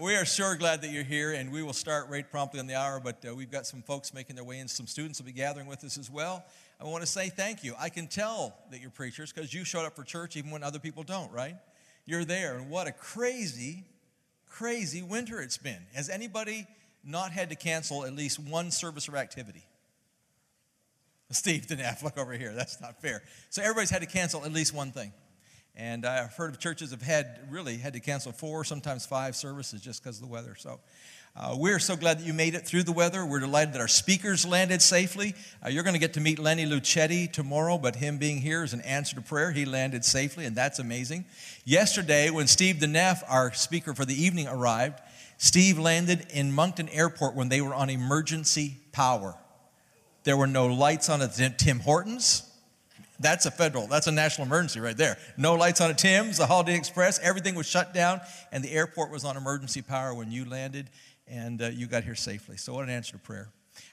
We are sure glad that you're here, and we will start right promptly on the hour. But uh, we've got some folks making their way in. Some students will be gathering with us as well. I want to say thank you. I can tell that you're preachers because you showed up for church even when other people don't, right? You're there, and what a crazy, crazy winter it's been. Has anybody not had to cancel at least one service or activity? Steve didn't have look over here. That's not fair. So everybody's had to cancel at least one thing. And I've heard of churches have had really had to cancel four, sometimes five services just because of the weather. So uh, we're so glad that you made it through the weather. We're delighted that our speakers landed safely. Uh, you're going to get to meet Lenny Luchetti tomorrow, but him being here is an answer to prayer. He landed safely, and that's amazing. Yesterday, when Steve DeNeff, our speaker for the evening, arrived, Steve landed in Moncton Airport when they were on emergency power. There were no lights on at Tim Hortons. That's a federal, that's a national emergency right there. No lights on at Tim's, the Holiday Express, everything was shut down, and the airport was on emergency power when you landed and uh, you got here safely. So, what an answer to prayer.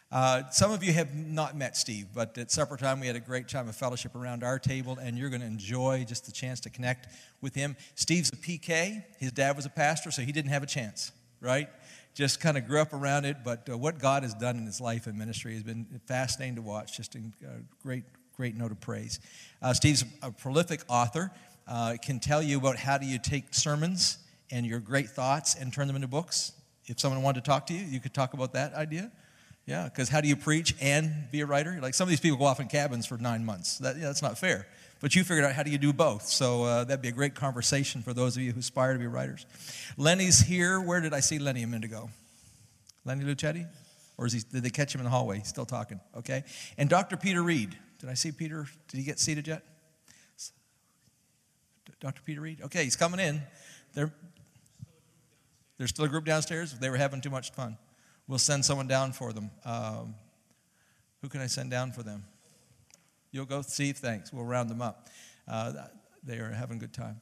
Uh, some of you have not met Steve, but at supper time we had a great time of fellowship around our table, and you're going to enjoy just the chance to connect with him. Steve's a PK. His dad was a pastor, so he didn't have a chance, right? Just kind of grew up around it, but uh, what God has done in his life and ministry has been fascinating to watch. Just a uh, great, great note of praise. Uh, Steve's a prolific author, uh, can tell you about how do you take sermons and your great thoughts and turn them into books. If someone wanted to talk to you, you could talk about that idea. Yeah, because how do you preach and be a writer? Like some of these people go off in cabins for nine months. That, yeah, that's not fair. But you figured out how do you do both. So uh, that'd be a great conversation for those of you who aspire to be writers. Lenny's here. Where did I see Lenny a minute ago? Lenny Luchetti? Or is he, did they catch him in the hallway? He's still talking. Okay. And Dr. Peter Reed. Did I see Peter? Did he get seated yet? Dr. Peter Reed? Okay, he's coming in. There, there's still a group downstairs. They were having too much fun. We'll send someone down for them. Um, who can I send down for them? You'll go, Steve, thanks. We'll round them up. Uh, they are having a good time.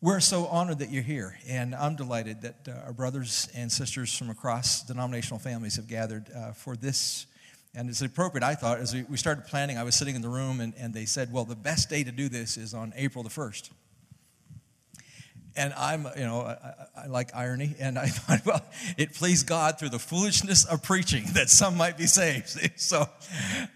We're so honored that you're here, and I'm delighted that uh, our brothers and sisters from across denominational families have gathered uh, for this and it's appropriate, I thought, as we started planning, I was sitting in the room and, and they said, well, the best day to do this is on April the 1st. And I'm, you know, I, I, like irony, and I thought, well, it pleased God through the foolishness of preaching that some might be saved. So,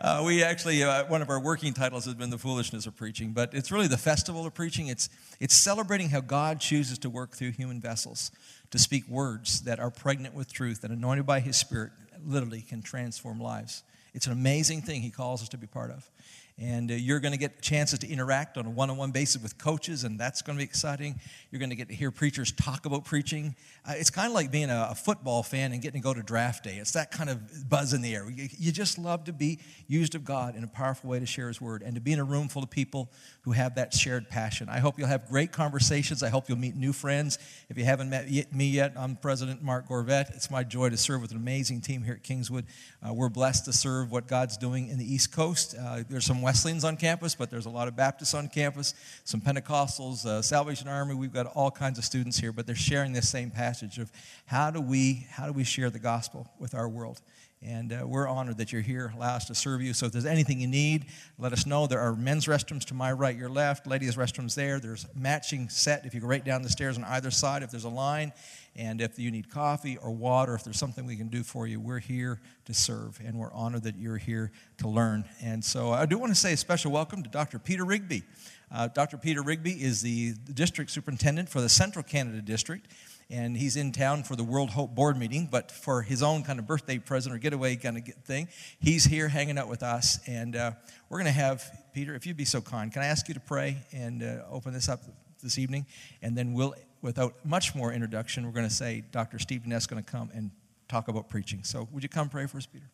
uh, we actually, uh, one of our working titles has been the foolishness of preaching, but it's really the festival of preaching. It's, it's celebrating how God chooses to work through human vessels to speak words that are pregnant with truth and anointed by His Spirit literally can transform lives. It's an amazing thing He calls us to be part of. And uh, you're going to get chances to interact on a one on one basis with coaches, and that's going to be exciting. You're going to get to hear preachers talk about preaching. Uh, it's kind of like being a, a, football fan and getting to go to draft day. It's that kind of buzz in the air. You, you just love to be used of God in a powerful way to share His word and to be in a room full of people who have that shared passion. I hope you'll have great conversations. I hope you'll meet new friends. If you haven't met me yet, I'm President Mark Gorveatte. It's my joy to serve with an amazing team here at Kingswood. Uh, we're blessed to serve what God's doing in the East Coast. Uh, there's some Wesleyans on campus, but there's a lot of Baptists on campus, some Pentecostals, uh, Salvation Army. We've got all kinds of students here, but they're sharing this same passage of how do we how do we share the gospel with our world. And uh, we're honored that you're here. Allow us to serve you. So if there's anything you need, let us know. There are men's restrooms to my right, your left, ladies' restrooms there. There's matching set if you go right down the stairs on either side if there's a line. And if you need coffee or water, if there's something we can do for you, we're here to serve. And we're honored that you're here to learn. And so I do want to say a special welcome to Dr. Peter Rigby. Uh, Dr. Peter Rigby is the district superintendent for the Central Canada District and he's in town for the World Hope Board meeting, but for his own kind of birthday present or getaway kind of thing, he's here hanging out with us. And uh, we're going to have, Peter, if you'd be so kind, can I ask you to pray and uh, open this up this evening? And then we'll, without much more introduction, we're going to say Dr. Steve Ness is going to come and talk about preaching. So would you come pray for us, Peter?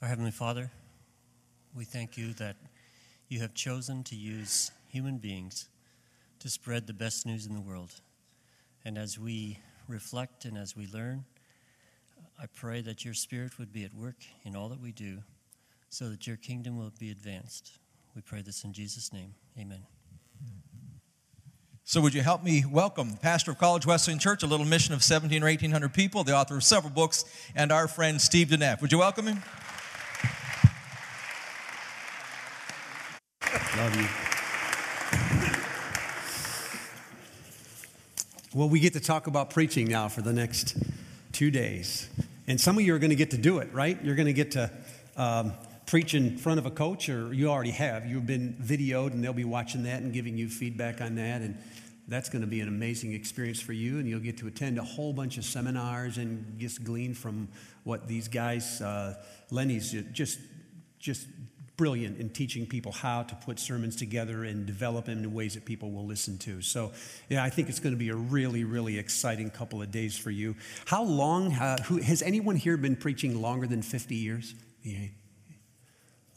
Our Heavenly Father, we thank you that you have chosen to use human beings to spread the best news in the world. And as we reflect and as we learn, I pray that your Spirit would be at work in all that we do so that your kingdom will be advanced. We pray this in Jesus' name. Amen. So, would you help me welcome the pastor of College Wesleyan Church, a little mission of 17 or 1800 people, the author of several books, and our friend Steve DeNeff? Would you welcome him? Love you. Well, we get to talk about preaching now for the next two days. And some of you are going to get to do it, right? You're going to get to um, preach in front of a coach, or you already have. You've been videoed, and they'll be watching that and giving you feedback on that. And that's going to be an amazing experience for you. And you'll get to attend a whole bunch of seminars and just glean from what these guys, uh, Lenny's just, just brilliant in teaching people how to put sermons together and develop them in ways that people will listen to. So, yeah, I think it's going to be a really, really exciting couple of days for you. How long, uh, who, has anyone here been preaching longer than 50 years? Yeah.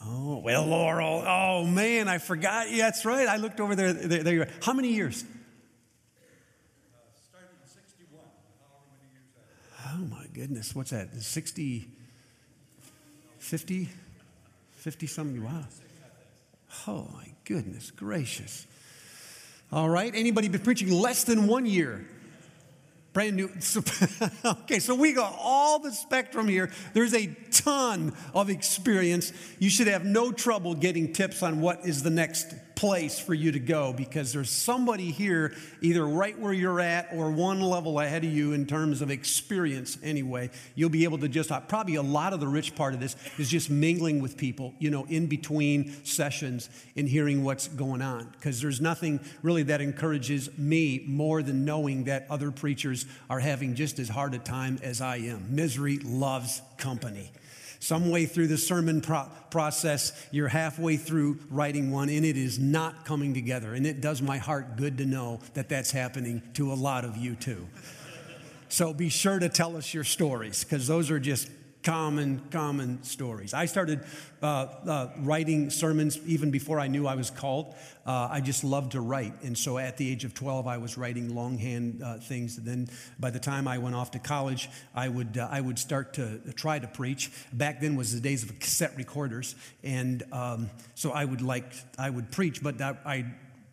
Oh, well, Laurel, oh man, I forgot. Yeah, that's right. I looked over there. There, there you are. How many years? Uh, Starting in sixty-one. How many years? Oh my goodness, what's that? 60, 50? 50 something. Wow. Oh, my goodness gracious. All right. Anybody been preaching less than one year? Brand new. okay, so we got all the spectrum here. There's a ton of experience. You should have no trouble getting tips on what is the next place for you to go because there's somebody here, either right where you're at or one level ahead of you in terms of experience anyway. You'll be able to just, uh, probably a lot of the rich part of this is just mingling with people, you know, in between sessions and hearing what's going on. Because there's nothing really that encourages me more than knowing that other preachers are having just as hard a time as I am. Misery loves company. Some way through the sermon pro- process, you're halfway through writing one, and it is not coming together. And it does my heart good to know that that's happening to a lot of you too. So be sure to tell us your stories, because those are just common, common stories. I started uh, uh, writing sermons even before I knew I was called. Uh, I just loved to write. And so at the age of 12, I was writing longhand uh, things. And then by the time I went off to college, I would, uh, I would start to try to preach. Back then was the days of cassette recorders. And um, so I would like, I would preach, but I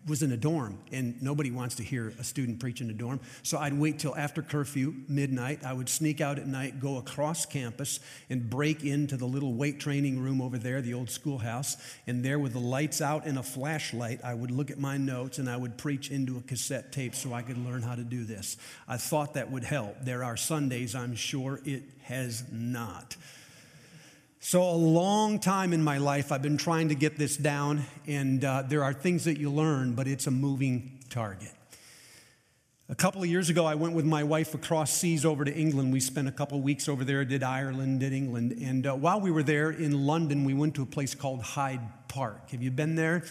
was in a dorm, and nobody wants to hear a student preach in a dorm. So I'd wait till after curfew, midnight. I would sneak out at night, go across campus, and break into the little weight training room over there, the old schoolhouse. And there, with the lights out and a flashlight, I would look at my notes and I would preach into a cassette tape so I could learn how to do this. I thought that would help. There are Sundays, I'm sure it has not. So, a long time in my life, I've been trying to get this down, and uh, there are things that you learn, but it's a moving target. A couple of years ago, I went with my wife across seas over to England. We spent a couple weeks over there, did Ireland, did England. And uh, while we were there in London, we went to a place called Hyde Park. Have you been there?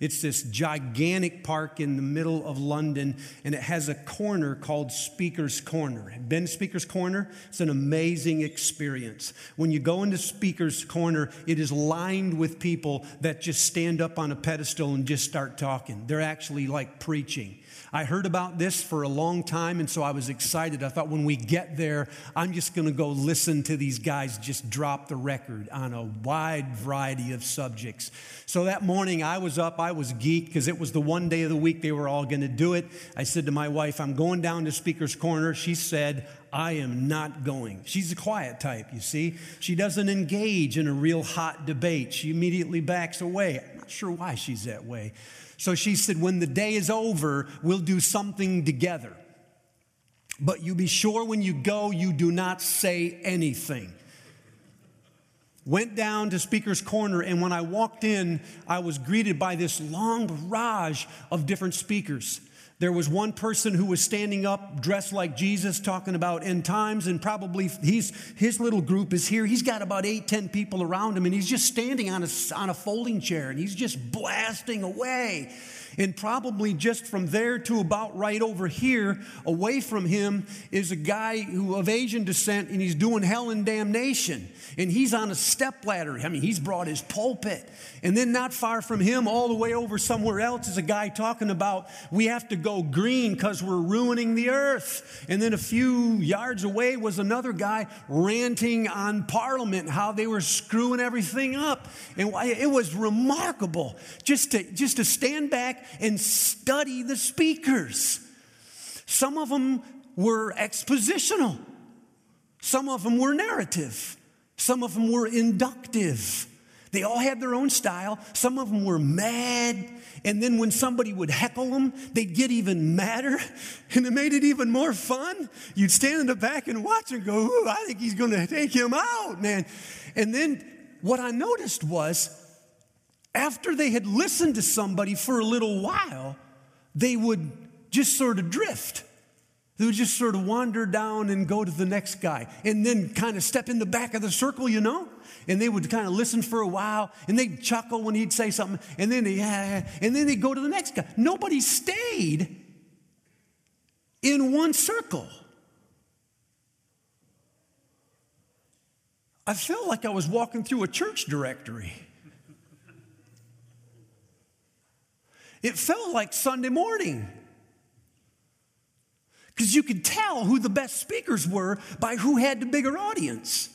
It's this gigantic park in the middle of London, and it has a corner called Speaker's Corner. Been Speaker's Corner? It's an amazing experience. When you go into Speaker's Corner, it is lined with people that just stand up on a pedestal and just start talking. They're actually like preaching. I heard about this for a long time, and so I was excited. I thought when we get there, I'm just going to go listen to these guys just drop the record on a wide variety of subjects. So that morning, I was up, I was geeked because it was the one day of the week they were all going to do it. I said to my wife, I'm going down to Speaker's Corner. She said, I am not going. She's a quiet type, you see. She doesn't engage in a real hot debate. She immediately backs away. I'm not sure why she's that way. So she said, When the day is over, we'll do something together. But you be sure when you go, you do not say anything. Went down to Speaker's Corner, and when I walked in, I was greeted by this long barrage of different speakers. There was one person who was standing up dressed like Jesus talking about end times, and probably he's, his little group is here. He's got about eight, ten people around him, and he's just standing on a, on a folding chair and he's just blasting away. And probably just from there to about right over here, away from him, is a guy who of Asian descent, and he's doing hell and damnation. And he's on a step ladder. I mean, he's brought his pulpit. And then not far from him, all the way over somewhere else, is a guy talking about we have to go green because we're ruining the earth. And then a few yards away was another guy ranting on Parliament, how they were screwing everything up. And it was remarkable just to, just to stand back and study the speakers. Some of them were expositional, some of them were narrative, some of them were inductive. They all had their own style. Some of them were mad. And then when somebody would heckle them, they'd get even madder. And it made it even more fun. You'd stand in the back and watch and go, Ooh, I think he's going to take him out, man. And then what I noticed was after they had listened to somebody for a little while, they would just sort of drift. They would just sort of wander down and go to the next guy and then kind of step in the back of the circle, you know? And they would kind of listen for a while and they'd chuckle when he'd say something and then, yeah, and then they'd go to the next guy. Nobody stayed in one circle. I felt like I was walking through a church directory. It felt like Sunday morning. Because you could tell who the best speakers were by who had the bigger audience.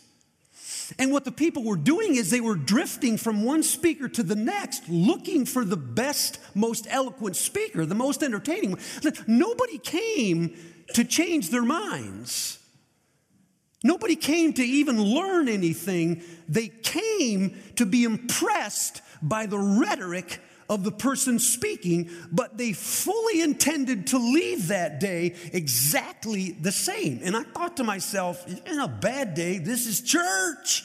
And what the people were doing is they were drifting from one speaker to the next, looking for the best, most eloquent speaker, the most entertaining. one. Nobody came to change their minds. Nobody came to even learn anything. They came to be impressed by the rhetoric of the person speaking, but they fully intended to leave that day exactly the same. And I thought to myself, in a bad day, this is church.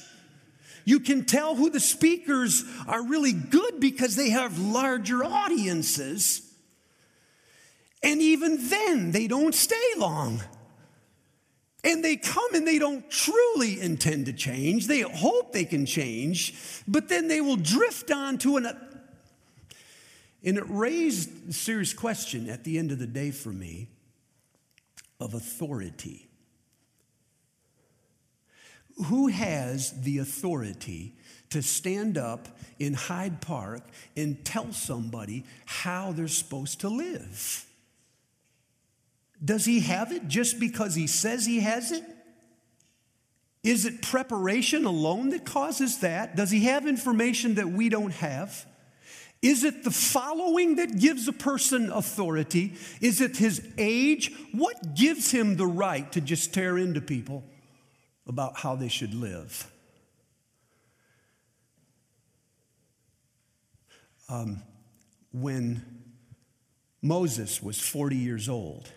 You can tell who the speakers are really good because they have larger audiences. And even then, they don't stay long. And they come and they don't truly intend to change. They hope they can change, but then they will drift on to an, and it raised a serious question at the end of the day for me of authority. Who has the authority to stand up in Hyde Park and tell somebody how they're supposed to live? Does he have it just because he says he has it? Is it preparation alone that causes that? Does he have information that we don't have? Is it the following that gives a person authority? Is it his age? What gives him the right to just tear into people about how they should live? Um, when Moses was 40 years old,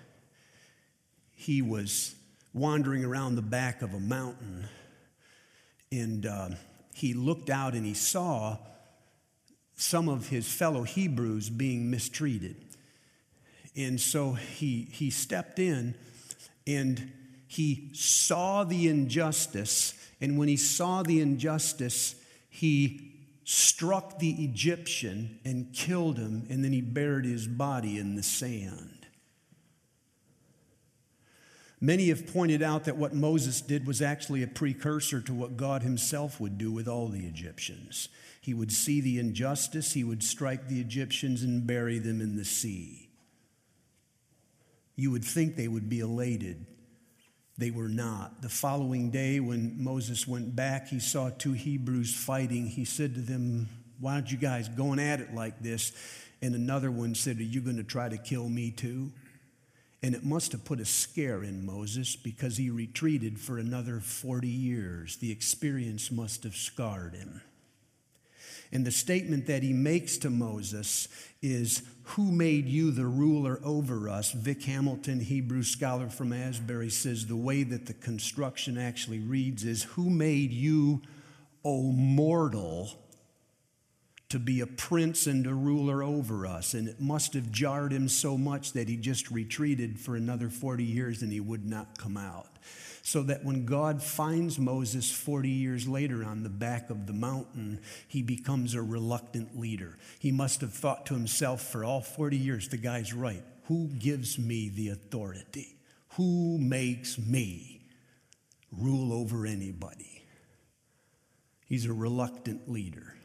he was wandering around the back of a mountain and uh, he looked out and he saw some of his fellow Hebrews being mistreated. And so he, he stepped in and he saw the injustice. And when he saw the injustice, he struck the Egyptian and killed him, and then he buried his body in the sand. Many have pointed out that what Moses did was actually a precursor to what God himself would do with all the Egyptians. He would see the injustice, he would strike the Egyptians and bury them in the sea. You would think they would be elated. They were not. The following day, when Moses went back, he saw two Hebrews fighting. He said to them, Why aren't you guys going at it like this? And another one said, Are you going to try to kill me too? And it must have put a scare in Moses because he retreated for another 40 years. The experience must have scarred him. And the statement that he makes to Moses is, Who made you the ruler over us? Vic Hamilton, Hebrew scholar from Asbury, says the way that the construction actually reads is, Who made you, O mortal, to be a prince and a ruler over us. And it must have jarred him so much that he just retreated for another 40 years and he would not come out. So that when God finds Moses 40 years later on the back of the mountain, he becomes a reluctant leader. He must have thought to himself for all 40 years, the guy's right. Who gives me the authority? Who makes me rule over anybody? He's a reluctant leader.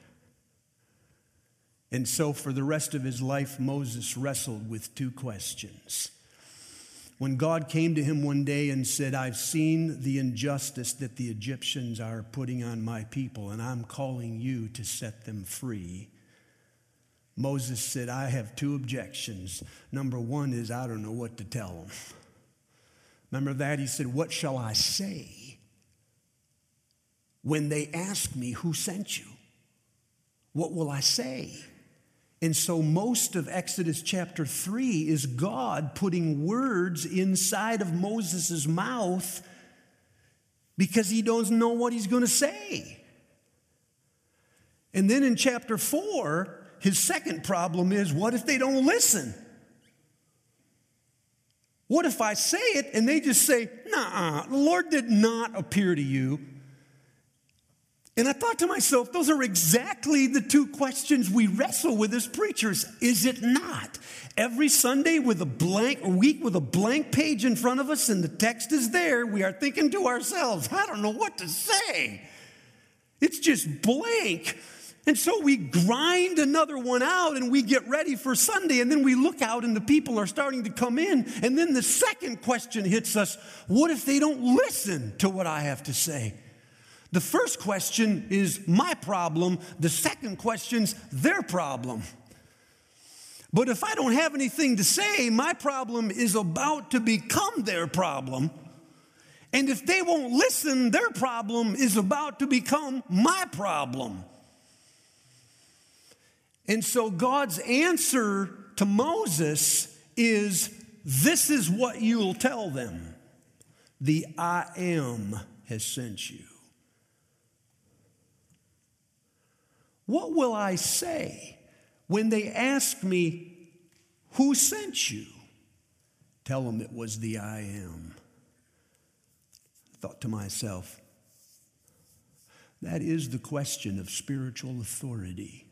And so, for the rest of his life, Moses wrestled with two questions. When God came to him one day and said, I've seen the injustice that the Egyptians are putting on my people, and I'm calling you to set them free. Moses said, I have two objections. Number one is, I don't know what to tell them. Remember that? He said, What shall I say when they ask me who sent you? What will I say? And so, most of Exodus chapter 3 is God putting words inside of Moses' mouth because he doesn't know what he's going to say. And then in chapter 4, his second problem is what if they don't listen? What if I say it and they just say, nah, the Lord did not appear to you? And I thought to myself, those are exactly the two questions we wrestle with as preachers, is it not? Every Sunday with a blank week with a blank page in front of us and the text is there, we are thinking to ourselves, I don't know what to say. It's just blank. And so we grind another one out and we get ready for Sunday, and then we look out and the people are starting to come in. And then the second question hits us what if they don't listen to what I have to say? The first question is my problem, the second question's their problem. But if I don't have anything to say, my problem is about to become their problem. And if they won't listen, their problem is about to become my problem. And so God's answer to Moses is this is what you'll tell them the I am has sent you. What will I say when they ask me, Who sent you? Tell them it was the I am. I thought to myself, that is the question of spiritual authority.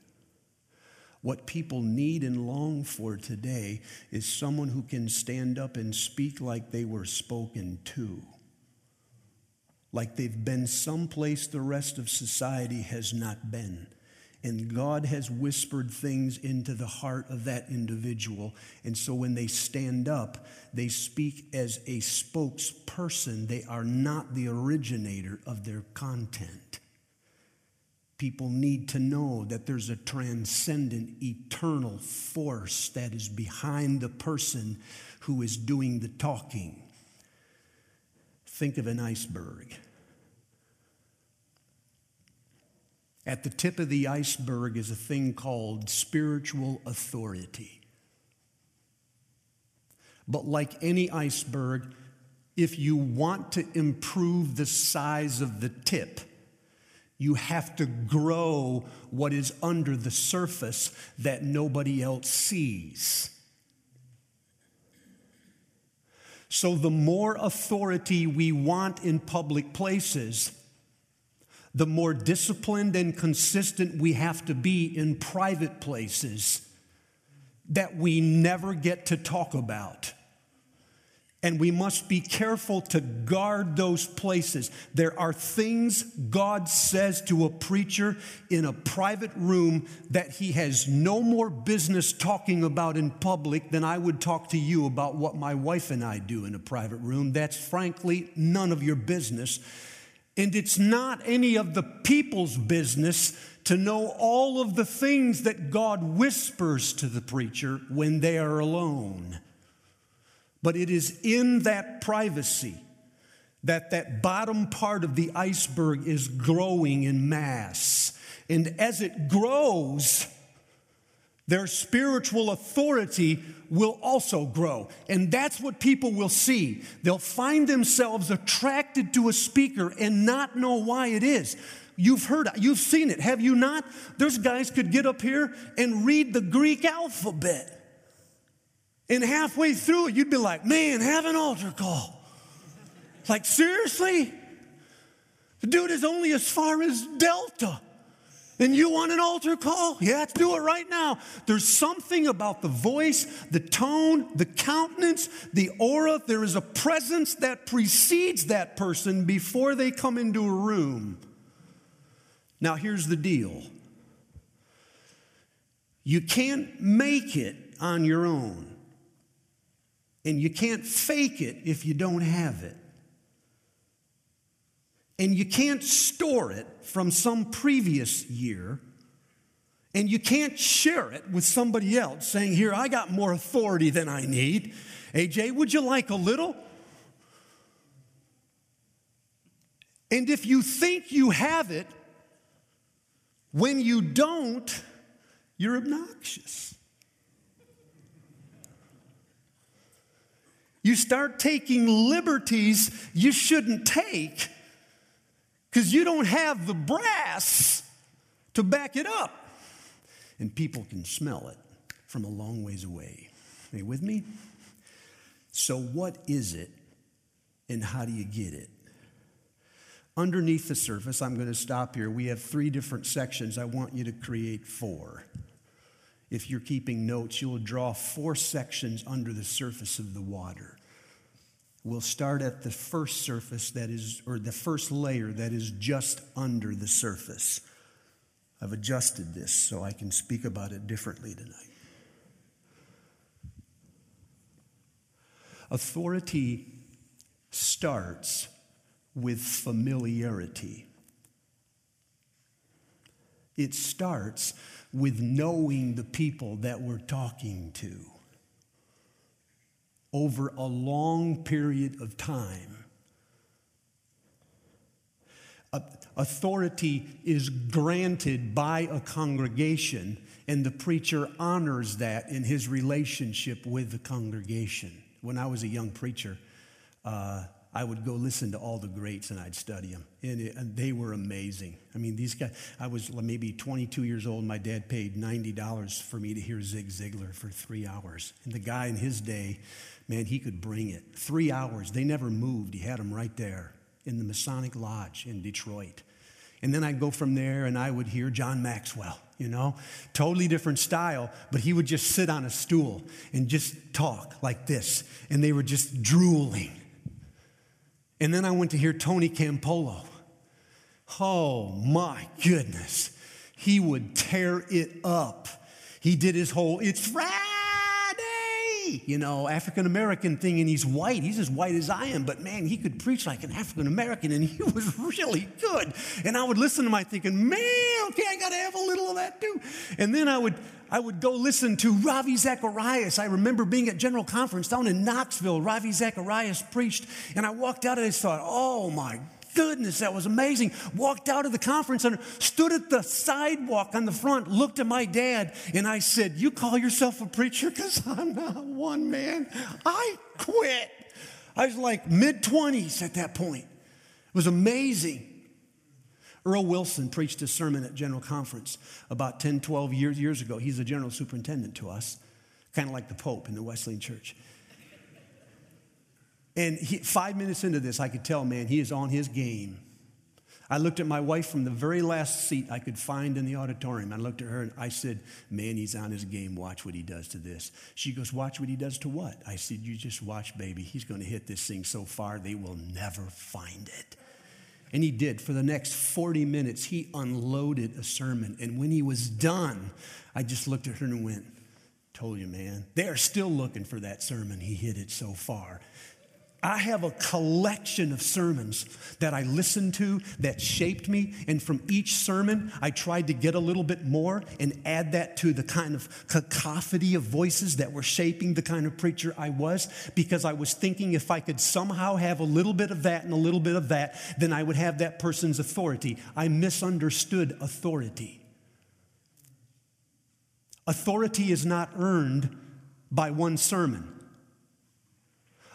What people need and long for today is someone who can stand up and speak like they were spoken to, like they've been someplace the rest of society has not been and God has whispered things into the heart of that individual. And so when they stand up, they speak as a spokesperson. They are not the originator of their content. People need to know that there's a transcendent, eternal force that is behind the person who is doing the talking. Think of an iceberg. At the tip of the iceberg is a thing called spiritual authority. But like any iceberg, if you want to improve the size of the tip, you have to grow what is under the surface that nobody else sees. So, the more authority we want in public places, the more disciplined and consistent we have to be in private places that we never get to talk about. And we must be careful to guard those places. There are things God says to a preacher in a private room that he has no more business talking about in public than I would talk to you about what my wife and I do in a private room. That's frankly none of your business. And it's not any of the people's business to know all of the things that God whispers to the preacher when they are alone. But it is in that privacy that that bottom part of the iceberg is growing in mass. And as it grows, their spiritual authority will also grow. And that's what people will see. They'll find themselves attracted to a speaker and not know why it is. You've heard, you've seen it, have you not? There's guys could get up here and read the Greek alphabet. And halfway through it, you'd be like, man, have an altar call. Like, seriously? The dude is only as far as Delta. And you want an altar call? Yeah, let's do it right now. There's something about the voice, the tone, the countenance, the aura. There is a presence that precedes that person before they come into a room. Now, here's the deal you can't make it on your own, and you can't fake it if you don't have it and you can't store it from some previous year, and you can't share it with somebody else saying, Here, I got more authority than I need. AJ, would you like a little? And if you think you have it, When you don't, you're obnoxious. You start taking liberties you shouldn't take because you don't have the brass to back it up. And people can smell it from a long ways away. Are you with me? So, what is it and how do you get it? Underneath the surface, I'm going to stop here. We have three different sections. I want you to create four. If you're keeping notes, you'll draw four sections under the surface of the water. We'll start at the first surface that is, or the first layer that is just under the surface. I've adjusted this so I can speak about it differently tonight. Authority starts with familiarity. It starts with knowing the people that we're talking to over a long period of time. Authority is granted by a congregation, and the preacher honors that in his relationship with the congregation. When I was a young preacher, uh, I would go listen to all the greats and I'd study them. And, it, and, they were amazing. I mean, these guys, I was maybe 22 years old. My dad paid $90 for me to hear Zig Ziglar for three hours. And the guy in his day, man, he could bring it. Three hours. They never moved. He had them right there in the Masonic Lodge in Detroit. And then I'd go from there and I would hear John Maxwell, you know, totally different style, but he would just sit on a stool and just talk like this. And they were just drooling and then I went to hear Tony Campolo. Oh my goodness. He would tear it up. He did his whole, it's You know, African American thing, and he's white. He's as white as I am, but man, he could preach like an African American, and he was really good. And I would listen to him, thinking, man, okay, I got to have a little of that too. And then I would I would go listen to Ravi Zacharias. I remember being at General Conference down in Knoxville. Ravi Zacharias preached, and I walked out and I thought, oh my goodness, that was amazing. Walked out of the conference center, stood at the sidewalk on the front, looked at my dad, and I said, You call yourself a preacher? Because I'm not one, man. I quit. I was like mid 20s at that point. It was amazing. Earl Wilson preached a sermon at General Conference about 10, 12 years, years ago. He's a general superintendent to us, kind of like the Pope in the Wesleyan Church. And he, five minutes into this, I could tell, man, he is on his game. I looked at my wife from the very last seat I could find in the auditorium. I looked at her and I said, Man, he's on his game. Watch what he does to this. She goes, Watch what he does to what? I said, You just watch, baby. He's going to hit this thing so far they will never find it. And he did. For the next 40 minutes, he unloaded a sermon. And when he was done, I just looked at her and went, Told you, man. They are still looking for that sermon. He hit it so far. I have a collection of sermons that I listened to that shaped me. And from each sermon, I tried to get a little bit more and add that to the kind of cacophony of voices that were shaping the kind of preacher I was because I was thinking if I could somehow have a little bit of that and a little bit of that, then I would have that person's authority. I misunderstood authority. Authority is not earned by one sermon.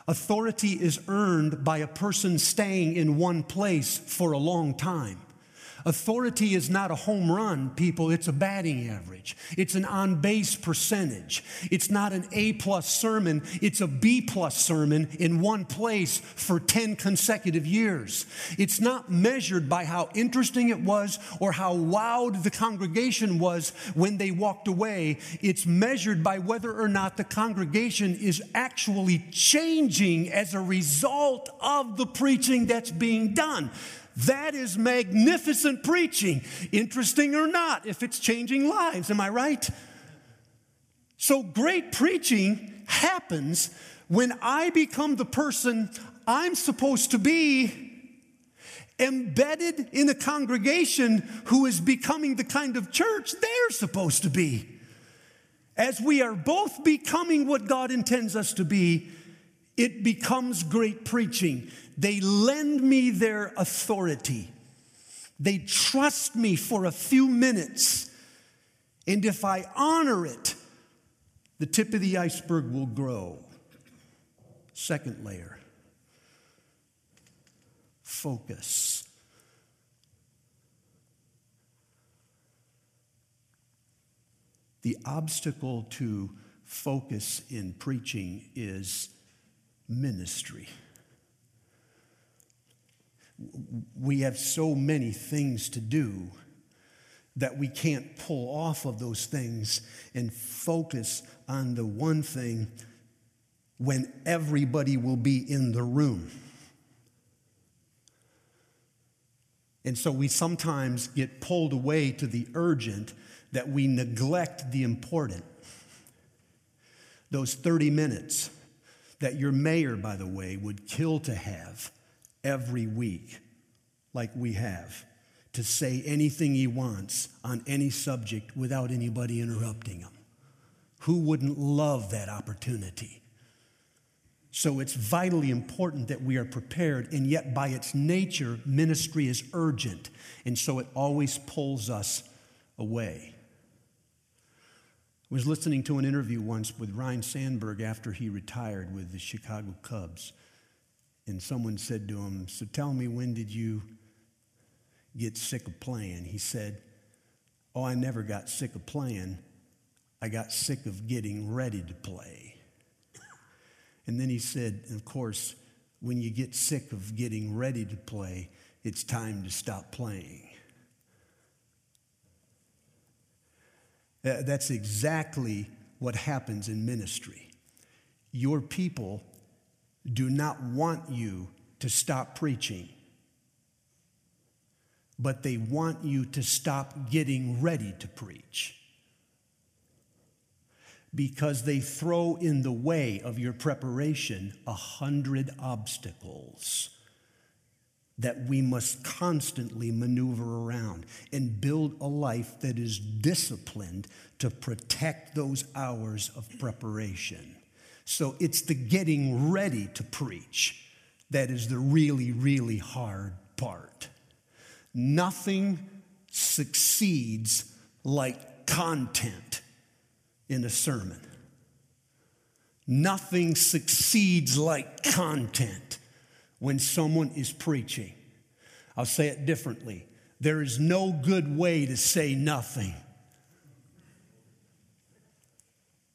Authority is earned by a person staying in one place for a long time. Authority is not a home run, people, it's a batting average. It's an on base percentage. It's not an A plus sermon, it's a B plus sermon in one place for 10 consecutive years. It's not measured by how interesting it was or how wowed the congregation was when they walked away. It's measured by whether or not the congregation is actually changing as a result of the preaching that's being done. That is magnificent preaching, interesting or not, if it's changing lives. Am I right? So, great preaching happens when I become the person I'm supposed to be embedded in a congregation who is becoming the kind of church they're supposed to be. As we are both becoming what God intends us to be, it becomes great preaching. They lend me their authority. They trust me for a few minutes. And if I honor it, the tip of the iceberg will grow. Second layer focus. The obstacle to focus in preaching is ministry. We have so many things to do that we can't pull off of those things and focus on the one thing when everybody will be in the room. And so we sometimes get pulled away to the urgent that we neglect the important. Those 30 minutes that your mayor, by the way, would kill to have every week, like we have, to say anything he wants on any subject without anybody interrupting him. Who wouldn't love that opportunity? So it's vitally important that we are prepared, and yet by its nature, ministry is urgent, and so it always pulls us away. I was listening to an interview once with Ryne Sandberg after he retired with the Chicago Cubs, and someone said to him, So tell me, when did you get sick of playing? He said, Oh, I never got sick of playing. I got sick of getting ready to play. And then he said, Of course, when you get sick of getting ready to play, it's time to stop playing. That's exactly what happens in ministry. Your people do not want you to stop preaching, but they want you to stop getting ready to preach. Because they throw in the way of your preparation a hundred obstacles that we must constantly maneuver around and build a life that is disciplined to protect those hours of preparation. So it's the getting ready to preach that is the really, really hard part. Nothing succeeds like content in a sermon. Nothing succeeds like content when someone is preaching. I'll say it differently there is no good way to say nothing.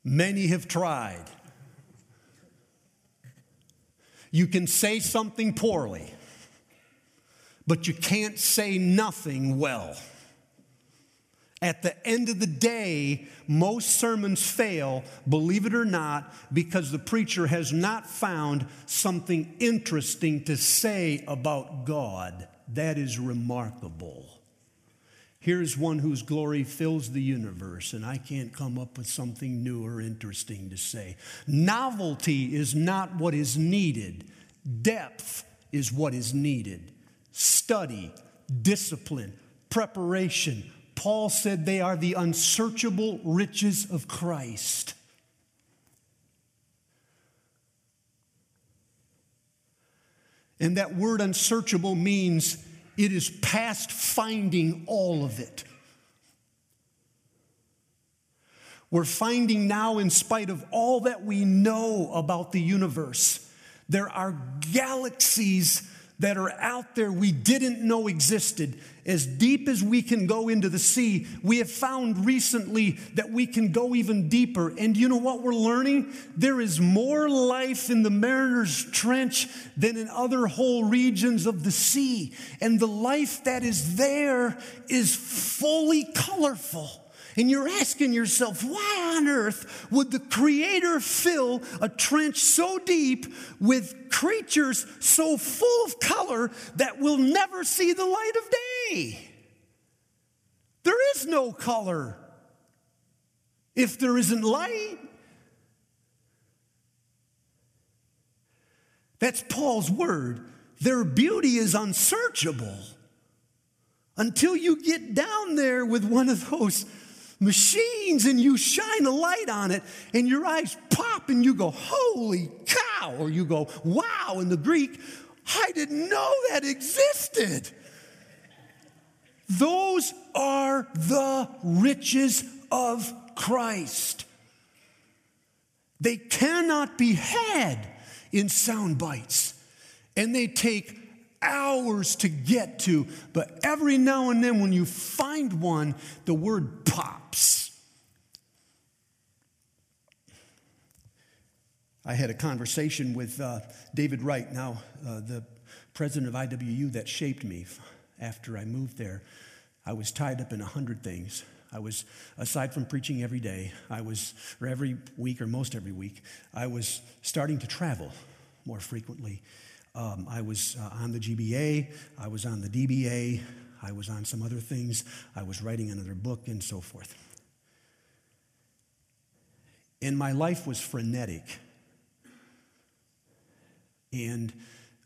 Many have tried. You can say something poorly, but you can't say nothing well. At the end of the day, most sermons fail, believe it or not, because the preacher has not found something interesting to say about God. That is remarkable. Here's one whose glory fills the universe, and I can't come up with something new or interesting to say. Novelty is not what is needed, depth is what is needed. Study, discipline, preparation, Paul said they are the unsearchable riches of Christ. And that word unsearchable means it is past finding all of it. We're finding now, in spite of all that we know about the universe, there are galaxies that are out there we didn't know existed. As deep as we can go into the sea, we have found recently that we can go even deeper. And you know what we're learning? There is more life in the Marianas Trench than in other whole regions of the sea. And the life that is there is fully colorful. And you're asking yourself, why on earth would the Creator fill a trench so deep with creatures so full of color that we'll never see the light of day? There is no color if there isn't light. That's Paul's word. Their beauty is unsearchable until you get down there with one of those machines and you shine a light on it and your eyes pop and you go, Holy cow! Or you go, Wow! In the Greek, I didn't know that existed. Those are the riches of Christ. They cannot be had in sound bites, and they take hours to get to, but every now and then when you find one, the word pops. I had a conversation with uh, David Wright, now uh, the president of IWU that shaped me after I moved there. I was tied up in a hundred things. I was, aside from preaching every day, I was, or every week or most every week, I was starting to travel more frequently. Um, I was uh, on the GBA, I was on the DBA, I was on some other things, I was writing another book, and so forth. And my life was frenetic. And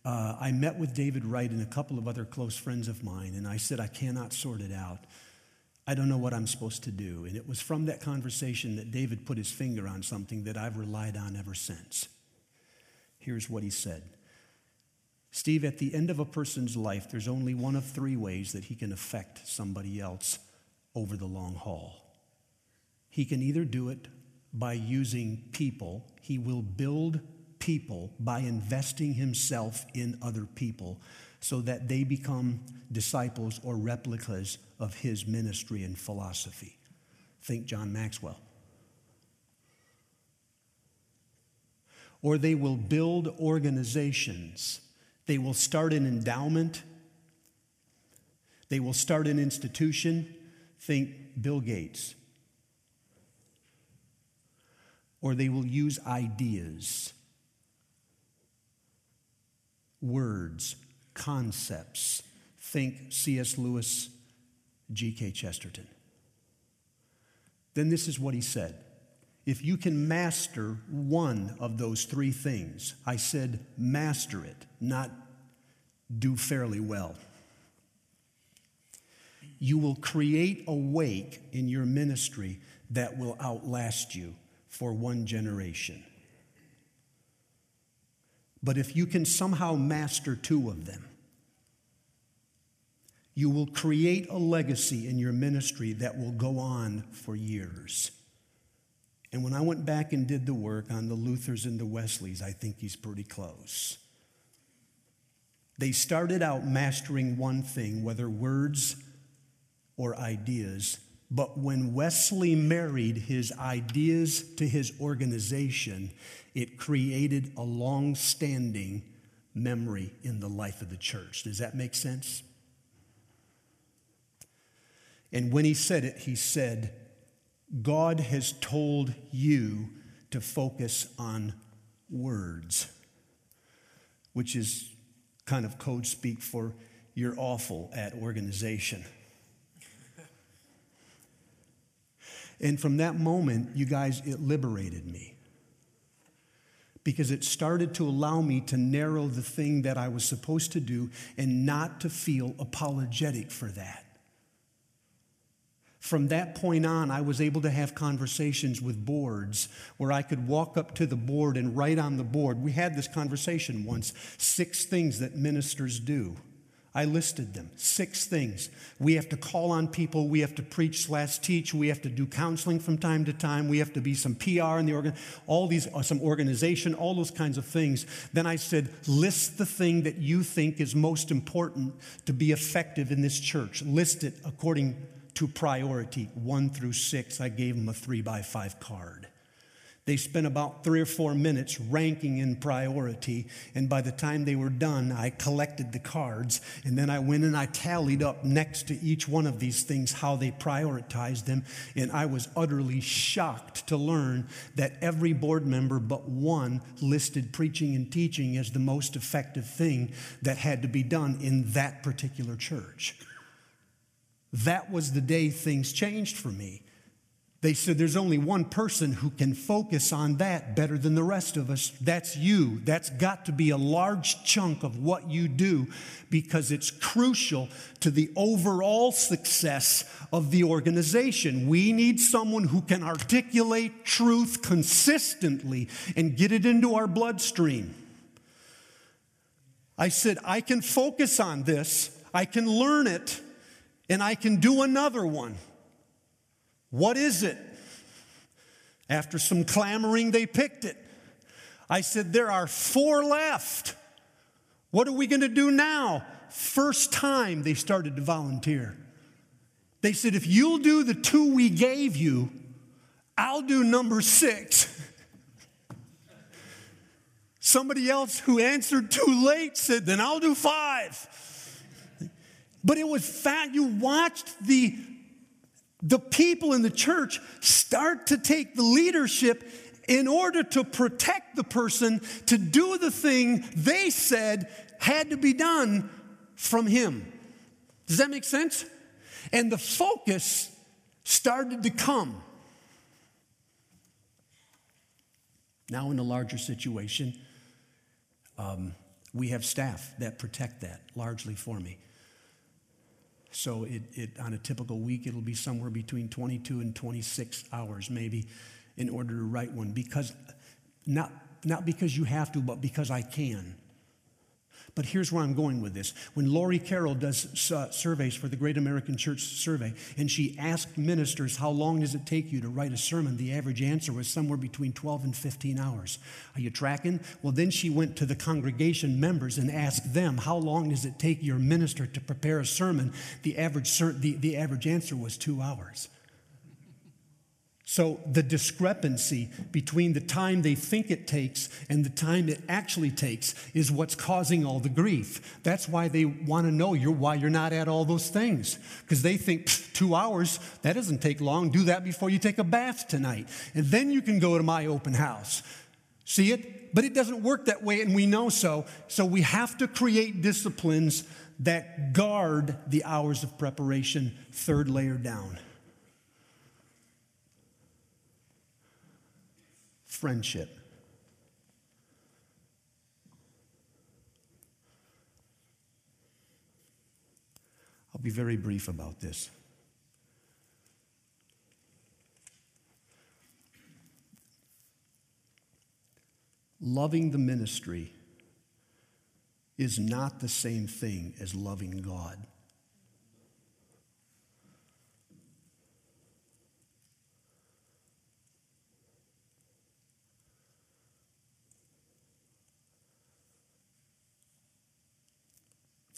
uh, I met with David Wright and a couple of other close friends of mine, and I said, I cannot sort it out. I don't know what I'm supposed to do. And it was from that conversation that David put his finger on something that I've relied on ever since. Here's what he said Steve, at the end of a person's life, there's only one of three ways that he can affect somebody else over the long haul. He can either do it by using people, he will build people by investing himself in other people so that they become disciples or replicas of his ministry and philosophy. Think John Maxwell. Or they will build organizations they will start an endowment. They will start an institution. Think Bill Gates. Or they will use ideas, words, concepts. Think C.S. Lewis, G.K. Chesterton. Then this is what he said if you can master one of those three things, I said master it, not do fairly well. You will create a wake in your ministry that will outlast you for one generation. But if you can somehow master two of them, you will create a legacy in your ministry that will go on for years. And when I went back and did the work on the Luthers and the Wesleys, I think he's pretty close. They started out mastering one thing, whether words or ideas. But when Wesley married his ideas to his organization, it created a long standing memory in the life of the church. Does that make sense? And when he said it, he said, God has told you to focus on words, which is kind of code speak for you're awful at organization. and from that moment, you guys, it liberated me because it started to allow me to narrow the thing that I was supposed to do and not to feel apologetic for that. From that point on, I was able to have conversations with boards where I could walk up to the board and write on the board. We had this conversation once six things that ministers do. I listed them six things. We have to call on people, we have to preach slash teach, we have to do counseling from time to time, we have to be some PR in the organ, all these, uh, some organization, all those kinds of things. Then I said, list the thing that you think is most important to be effective in this church. List it according to priority, one through six. I gave them a three by five card. They spent about three or four minutes ranking in priority, and by the time they were done, I collected the cards, and then I went and I tallied up next to each one of these things how they prioritized them, and I was utterly shocked to learn that every board member but one listed preaching and teaching as the most effective thing that had to be done in that particular church. That was the day things changed for me. They said there's only one person who can focus on that better than the rest of us. That's you. That's got to be a large chunk of what you do because it's crucial to the overall success of the organization. We need someone who can articulate truth consistently and get it into our bloodstream. I said, I can focus on this, I can learn it and I can do another one. What is it? After some clamoring, they picked it. I said, There are four left. What are we going to do now? First time they started to volunteer. They said, If you'll do the two we gave you, I'll do number six. Somebody else who answered too late said, Then I'll do five. But it was fat. You watched the, the people in the church start to take the leadership in order to protect the person to do the thing they said had to be done from him. Does that make sense? And the focus started to come. Now, in a larger situation, um, we have staff that protect that largely for me. So it, it, on a typical week, it'll be somewhere between 22 and 26 hours, maybe, in order to write one. Because not, not because you have to, but because I can. But here's where I'm going with this. When Lori Carroll does surveys for the Great American Church Survey, and she asked ministers, How long does it take you to write a sermon? The average answer was somewhere between 12 and 15 hours. Are you tracking? Well, then she went to the congregation members and asked them, How long does it take your minister to prepare a sermon? The average, the, the average answer was two hours. So, the discrepancy between the time they think it takes and the time it actually takes is what's causing all the grief. That's why they want to know you're, why you're not at all those things. Because they think two hours, that doesn't take long. Do that before you take a bath tonight. And then you can go to my open house. See it? But it doesn't work that way, and we know so. So, we have to create disciplines that guard the hours of preparation, third layer down. Friendship. I'll be very brief about this. Loving the ministry is not the same thing as loving God.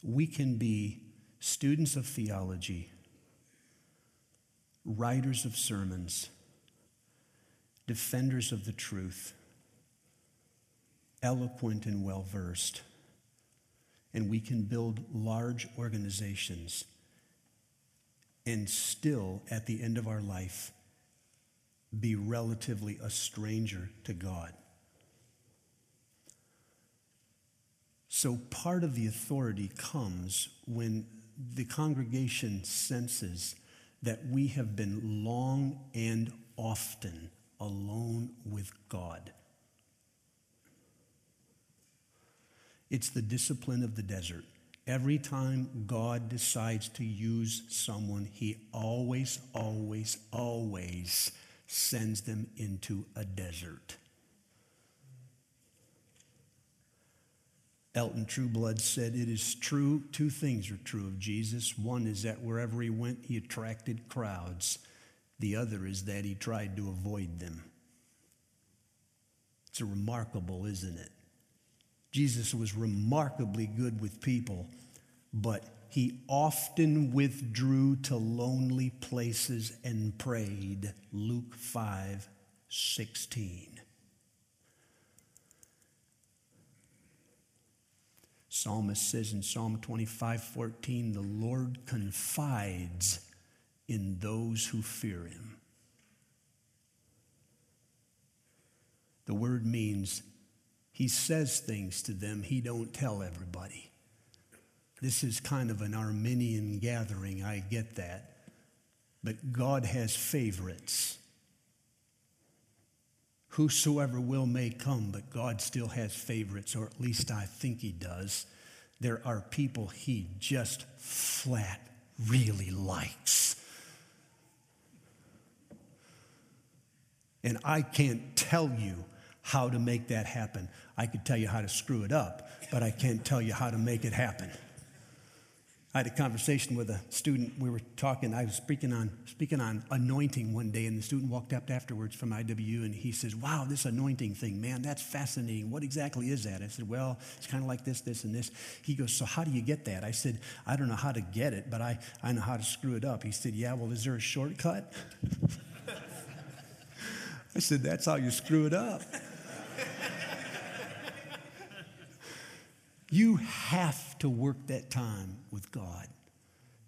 We can be students of theology, writers of sermons, defenders of the truth, eloquent and well versed, and we can build large organizations and still, at the end of our life, be relatively a stranger to God. So part of the authority comes when the congregation senses that we have been long and often alone with God. It's the discipline of the desert. Every time God decides to use someone, he always, always, always sends them into a desert. Elton Trueblood said, It is true, two things are true of Jesus. One is that wherever he went, he attracted crowds, the other is that he tried to avoid them. It's remarkable, isn't it? Jesus was remarkably good with people, but he often withdrew to lonely places and prayed. Luke 5 16. Psalmist says in Psalm 25 14, the Lord confides in those who fear him. The word means he says things to them he don't tell everybody. This is kind of an Arminian gathering, I get that. But God has favorites. Whosoever will may come, but God still has favorites, or at least I think He does. There are people He just flat really likes. And I can't tell you how to make that happen. I could tell you how to screw it up, but I can't tell you how to make it happen. I had a conversation with a student. We were talking. I was speaking on speaking on anointing one day, and the student walked up afterwards from IWU, and he says, "Wow, this anointing thing, man, that's fascinating. What exactly is that?" I said, "Well, it's kind of like this, this, and this." He goes, "So how do you get that?" I said, "I don't know how to get it, but I I know how to screw it up." He said, "Yeah, well, is there a shortcut?" I said, "That's how you screw it up." You have to work that time with God.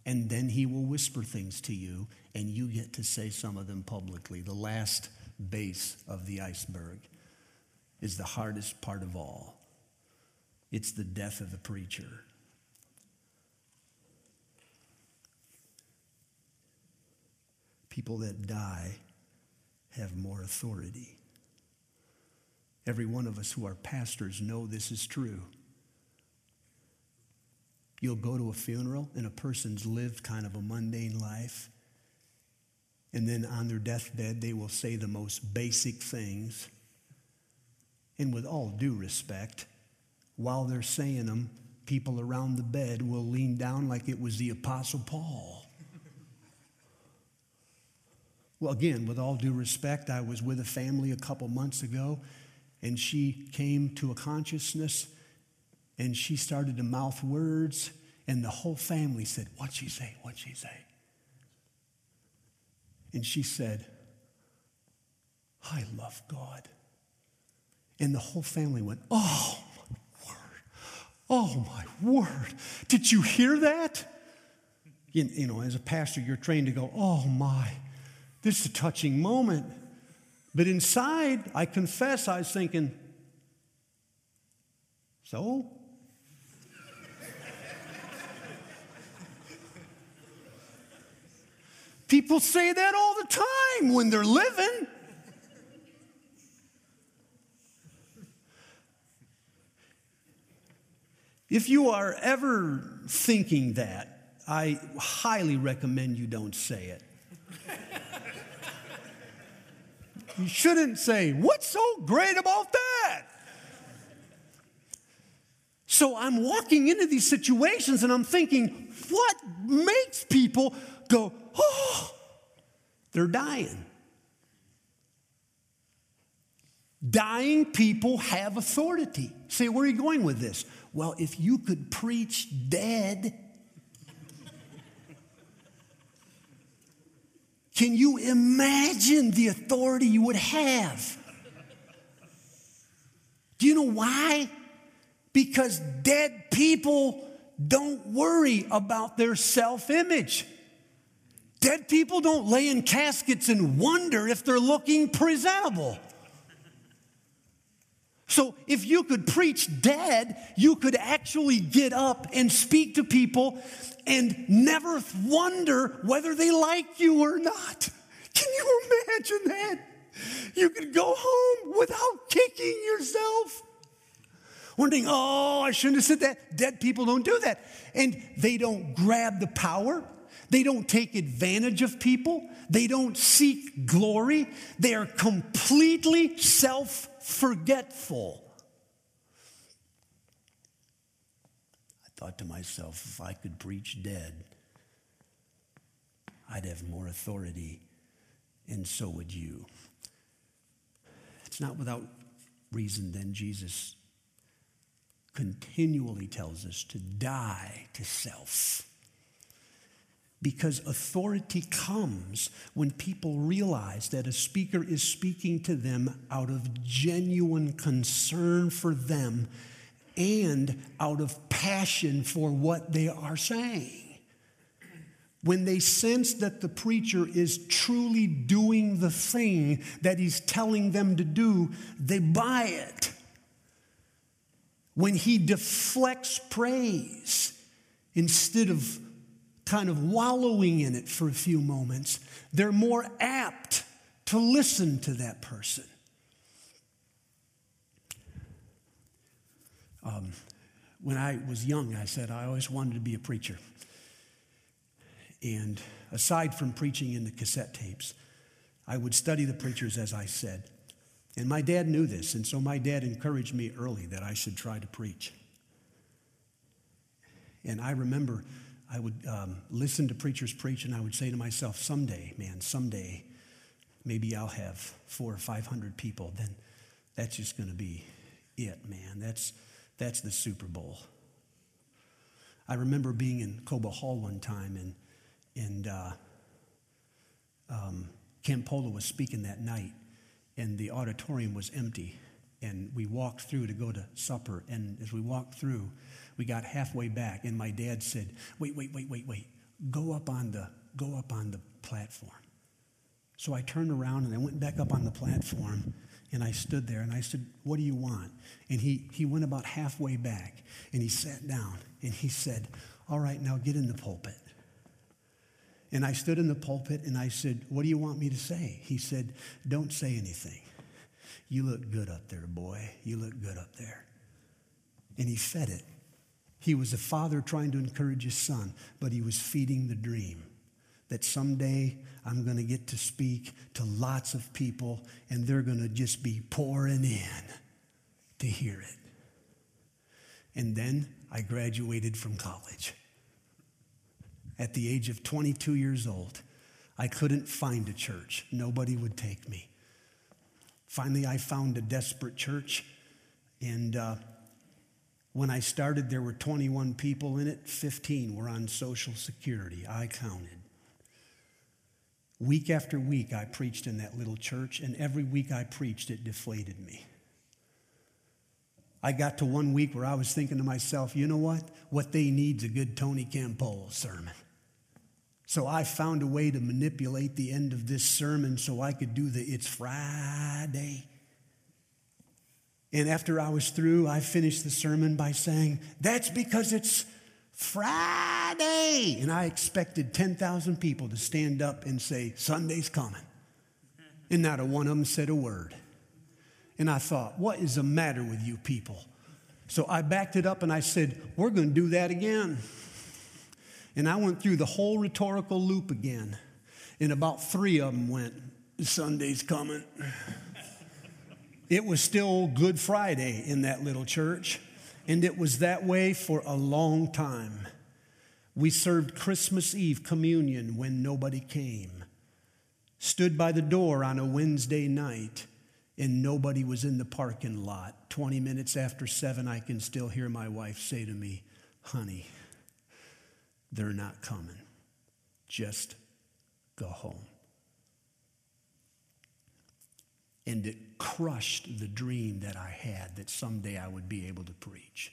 And then He will whisper things to you, and you get to say some of them publicly. The last base of the iceberg is the hardest part of all it's the death of the preacher. People that die have more authority. Every one of us who are pastors know this is true. You'll go to a funeral and a person's lived kind of a mundane life. And then on their deathbed, they will say the most basic things. And with all due respect, while they're saying them, people around the bed will lean down like it was the Apostle Paul. Well, again, with all due respect, I was with a family a couple months ago, and she came to a consciousness and she started to mouth words, and the whole family said, What'd she say? What'd she say? And she said, I love God. And the whole family went, Oh, my word. Oh, my word. Did you hear that? You, you know, as a pastor, you're trained to go, Oh, my. This is a touching moment. But inside, I confess, I was thinking, So? People say that all the time when they're living. If you are ever thinking that, I highly recommend you don't say it. you shouldn't say, What's so great about that? So I'm walking into these situations and I'm thinking, What makes people go, Oh, they're dying? Dying people have authority. Say, where are you going with this? Well, if you could preach dead, can you imagine the authority you would have? Do you know why? Because dead people don't worry about their self image. Dead people don't lay in caskets and wonder if they're looking presentable. So, if you could preach dead, you could actually get up and speak to people and never wonder whether they like you or not. Can you imagine that? You could go home without kicking yourself. Wondering, oh, I shouldn't have said that. Dead people don't do that. And they don't grab the power, they don't take advantage of people, they don't seek glory. They are completely self forgetful. I thought to myself, if I could preach dead, I'd have more authority, and so would you. It's not without reason, then, Jesus continually tells us to die to self. Because authority comes when people realize that a speaker is speaking to them out of genuine concern for them and out of passion for what they are saying. When they sense that the preacher is truly doing the thing that he's telling them to do, they buy it. When he deflects praise instead of kind of wallowing in it for a few moments, they're more apt to listen to that person. Um, when I was young, I said I always wanted to be a preacher. And aside from preaching in the cassette tapes, I would study the preachers as I said. And my dad knew this, and so my dad encouraged me early that I should try to preach. And I remember I would um, listen to preachers preach, and I would say to myself, someday, man, someday, maybe I'll have four or 500 people. Then that's just going to be it, man. That's, that's the Super Bowl. I remember being in Cobo Hall one time, and, and uh, um, Polo was speaking that night, and the auditorium was empty. And we walked through to go to supper. And as we walked through, we got halfway back, and my dad said, Wait, wait, wait, wait, wait. Go up on the, go up on the platform. So I turned around and I went back up on the platform and I stood there and I said, What do you want? And he, he went about halfway back and he sat down and he said, All right, now get in the pulpit. And I stood in the pulpit and I said, What do you want me to say? He said, Don't say anything. You look good up there, boy. You look good up there. And he fed it. He was a father trying to encourage his son, but he was feeding the dream that someday I'm going to get to speak to lots of people and they're going to just be pouring in to hear it. And then I graduated from college. At the age of 22 years old, I couldn't find a church. Nobody would take me. Finally, I found a desperate church, and uh, when I started, there were 21 people in it, 15 were on Social Security. I counted. Week after week, I preached in that little church, and every week I preached, it deflated me. I got to one week where I was thinking to myself, you know what? What they need is a good Tony Campolo sermon. So I found a way to manipulate the end of this sermon so I could do the It's Friday. And after I was through, I finished the sermon by saying, That's because it's Friday. And I expected 10,000 people to stand up and say, Sunday's coming. And not a one of them said a word. And I thought, What is the matter with you people? So I backed it up and I said, We're going to do that again. And I went through the whole rhetorical loop again. And about three of them went, Sunday's coming. It was still Good Friday in that little church, and it was that way for a long time. We served Christmas Eve communion when nobody came, stood by the door on a Wednesday night, and nobody was in the parking lot. 20 minutes after seven, I can still hear my wife say to me, Honey, they're not coming. Just go home. And it crushed the dream that I had that someday I would be able to preach.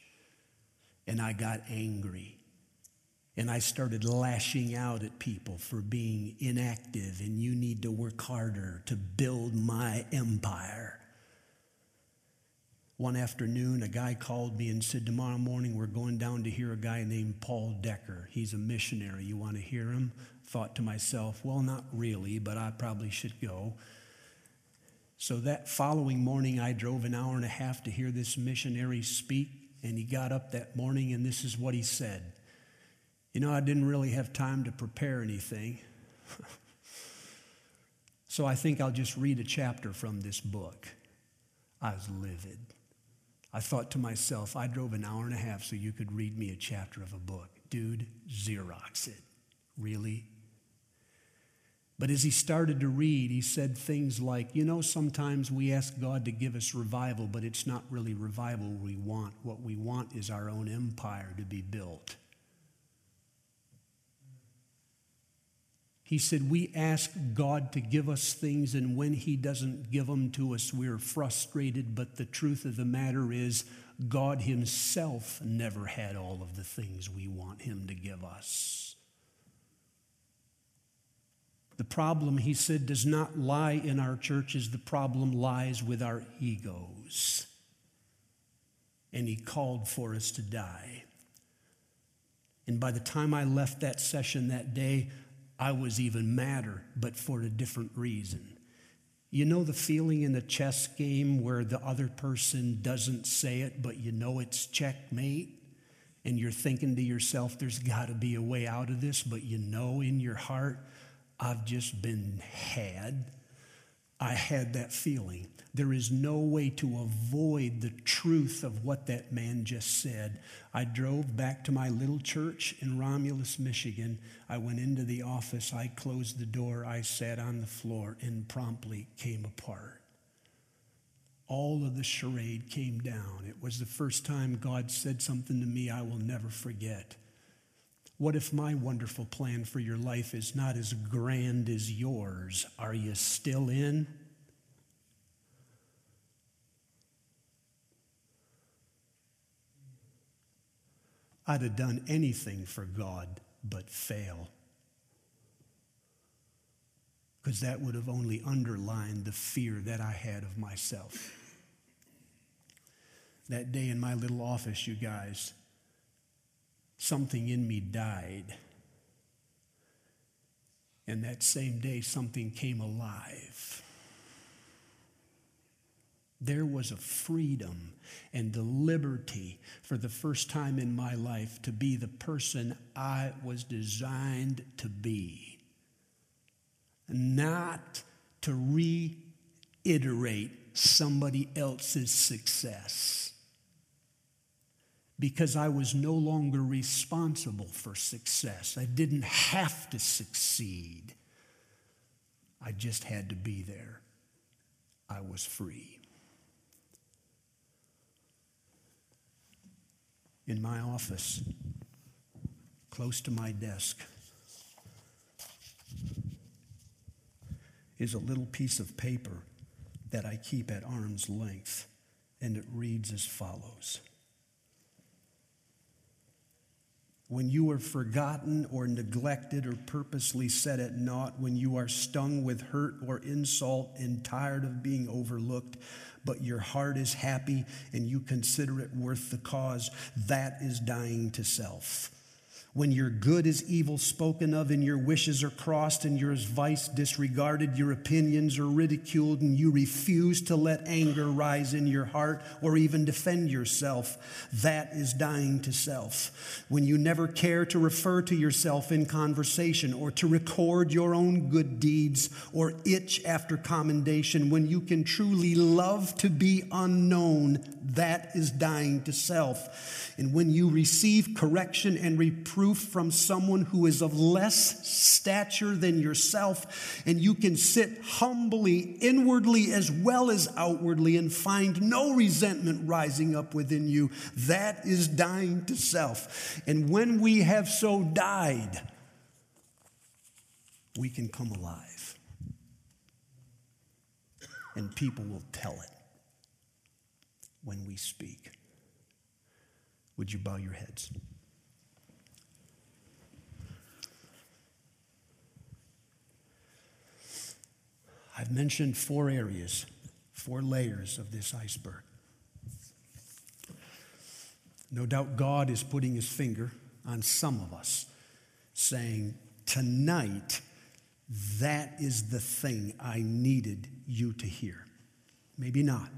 And I got angry. And I started lashing out at people for being inactive, and you need to work harder to build my empire. One afternoon, a guy called me and said, Tomorrow morning, we're going down to hear a guy named Paul Decker. He's a missionary. You want to hear him? Thought to myself, Well, not really, but I probably should go. So that following morning, I drove an hour and a half to hear this missionary speak. And he got up that morning, and this is what he said You know, I didn't really have time to prepare anything. so I think I'll just read a chapter from this book. I was livid. I thought to myself, I drove an hour and a half so you could read me a chapter of a book. Dude, Xerox it. Really? But as he started to read, he said things like, You know, sometimes we ask God to give us revival, but it's not really revival we want. What we want is our own empire to be built. He said, We ask God to give us things, and when He doesn't give them to us, we're frustrated. But the truth of the matter is, God Himself never had all of the things we want Him to give us. The problem, he said, does not lie in our churches. The problem lies with our egos. And he called for us to die. And by the time I left that session that day, I was even madder, but for a different reason. You know the feeling in a chess game where the other person doesn't say it, but you know it's checkmate? And you're thinking to yourself, there's got to be a way out of this, but you know in your heart, I've just been had. I had that feeling. There is no way to avoid the truth of what that man just said. I drove back to my little church in Romulus, Michigan. I went into the office, I closed the door, I sat on the floor, and promptly came apart. All of the charade came down. It was the first time God said something to me I will never forget. What if my wonderful plan for your life is not as grand as yours? Are you still in? I'd have done anything for God but fail. Because that would have only underlined the fear that I had of myself. That day in my little office, you guys, something in me died. And that same day, something came alive. There was a freedom and the liberty for the first time in my life to be the person I was designed to be. Not to reiterate somebody else's success. Because I was no longer responsible for success. I didn't have to succeed. I just had to be there. I was free. in my office, close to my desk, is a little piece of paper that I keep at arm's length, and it reads as follows when you are forgotten or neglected or purposely set at naught, when you are stung with hurt or insult and tired of being overlooked, but your heart is happy and you consider it worth the cause, that is dying to self when your good is evil spoken of and your wishes are crossed and your advice disregarded, your opinions are ridiculed, and you refuse to let anger rise in your heart or even defend yourself, that is dying to self. When you never care to refer to yourself in conversation or to record your own good deeds or itch after commendation, when you can truly love to be unknown, that is dying to self. And when you receive correction and reproof from someone who is of less stature than yourself, and you can sit humbly, inwardly as well as outwardly, and find no resentment rising up within you, that is dying to self. And when we have so died, we can come alive. And people will tell it when we speak. Would you bow your heads? I've mentioned four areas, four layers of this iceberg. No doubt God is putting his finger on some of us, saying, Tonight, that is the thing I needed you to hear. Maybe not,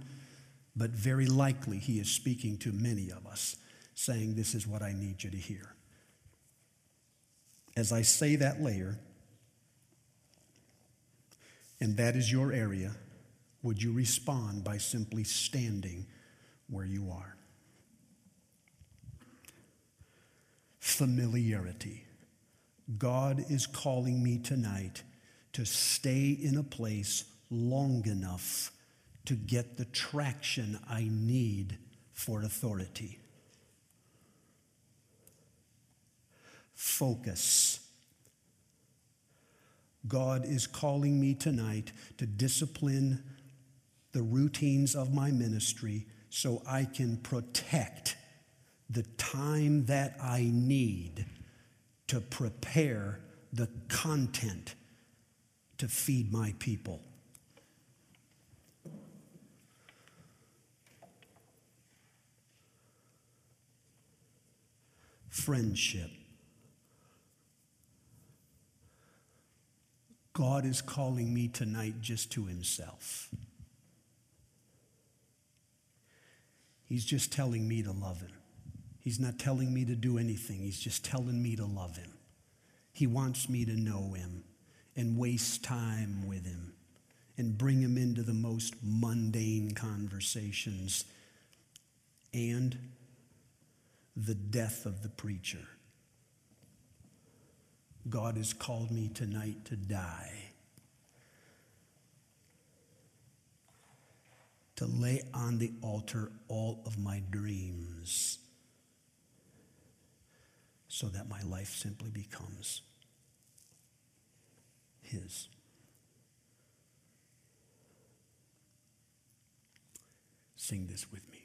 but very likely he is speaking to many of us, saying, This is what I need you to hear. As I say that layer, and that is your area, would you respond by simply standing where you are? Familiarity. God is calling me tonight to stay in a place long enough to get the traction I need for authority. Focus. God is calling me tonight to discipline the routines of my ministry so I can protect the time that I need to prepare the content to feed my people. Friendship. God is calling me tonight just to Himself. He's just telling me to love Him. He's not telling me to do anything, He's just telling me to love Him. He wants me to know Him and waste time with Him and bring him into the most mundane conversations and the death of the preacher. God has called me tonight to die. To lay on the altar all of my dreams so that my life simply becomes His. Sing this with me.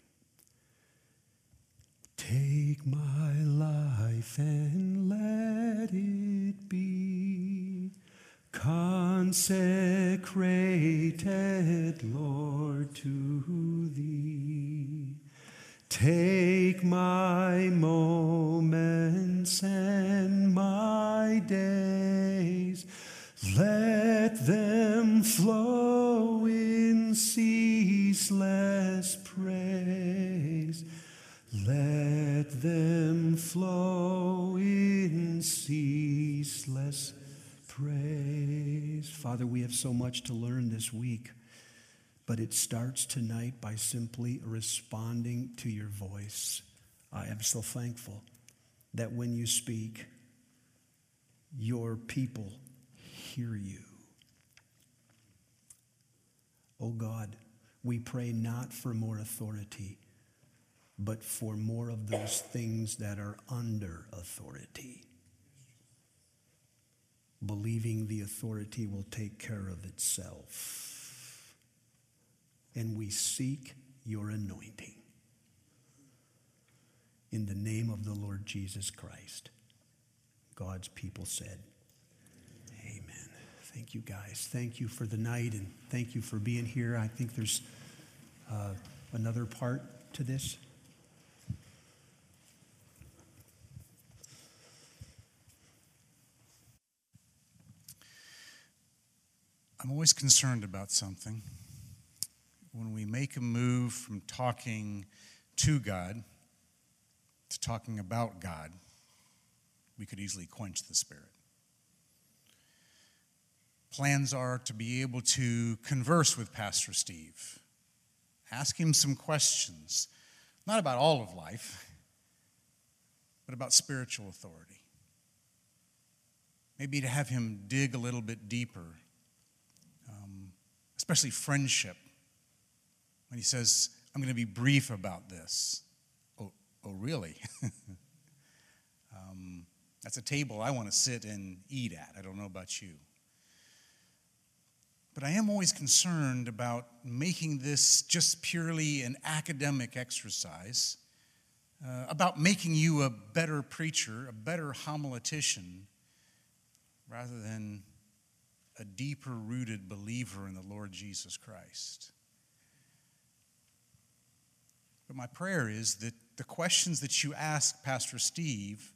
Take my life and let it be consecrated, Lord, to thee. Take my moments and my days, let them flow in ceaseless them flow in ceaseless praise. Father, we have so much to learn this week, but it starts tonight by simply responding to your voice. I am so thankful that when you speak, your people hear you. Oh God, we pray not for more authority but for more of those things that are under authority. Believing the authority will take care of itself. And we seek your anointing. In the name of the Lord Jesus Christ, God's people said, Amen. Thank you, guys. Thank you for the night and thank you for being here. I think there's uh, another part to this. I'm always concerned about something. When we make a move from talking to God to talking about God, we could easily quench the Spirit. Plans are to be able to converse with Pastor Steve, ask him some questions, not about all of life, but about spiritual authority. Maybe to have him dig a little bit deeper especially friendship. When he says, I'm going to be brief about this. Oh, oh really? um, that's a table I want to sit and eat at. I don't know about you. But I am always concerned about making this just purely an academic exercise, uh, about making you a better preacher, a better homiletician, rather than a deeper rooted believer in the Lord Jesus Christ. But my prayer is that the questions that you ask Pastor Steve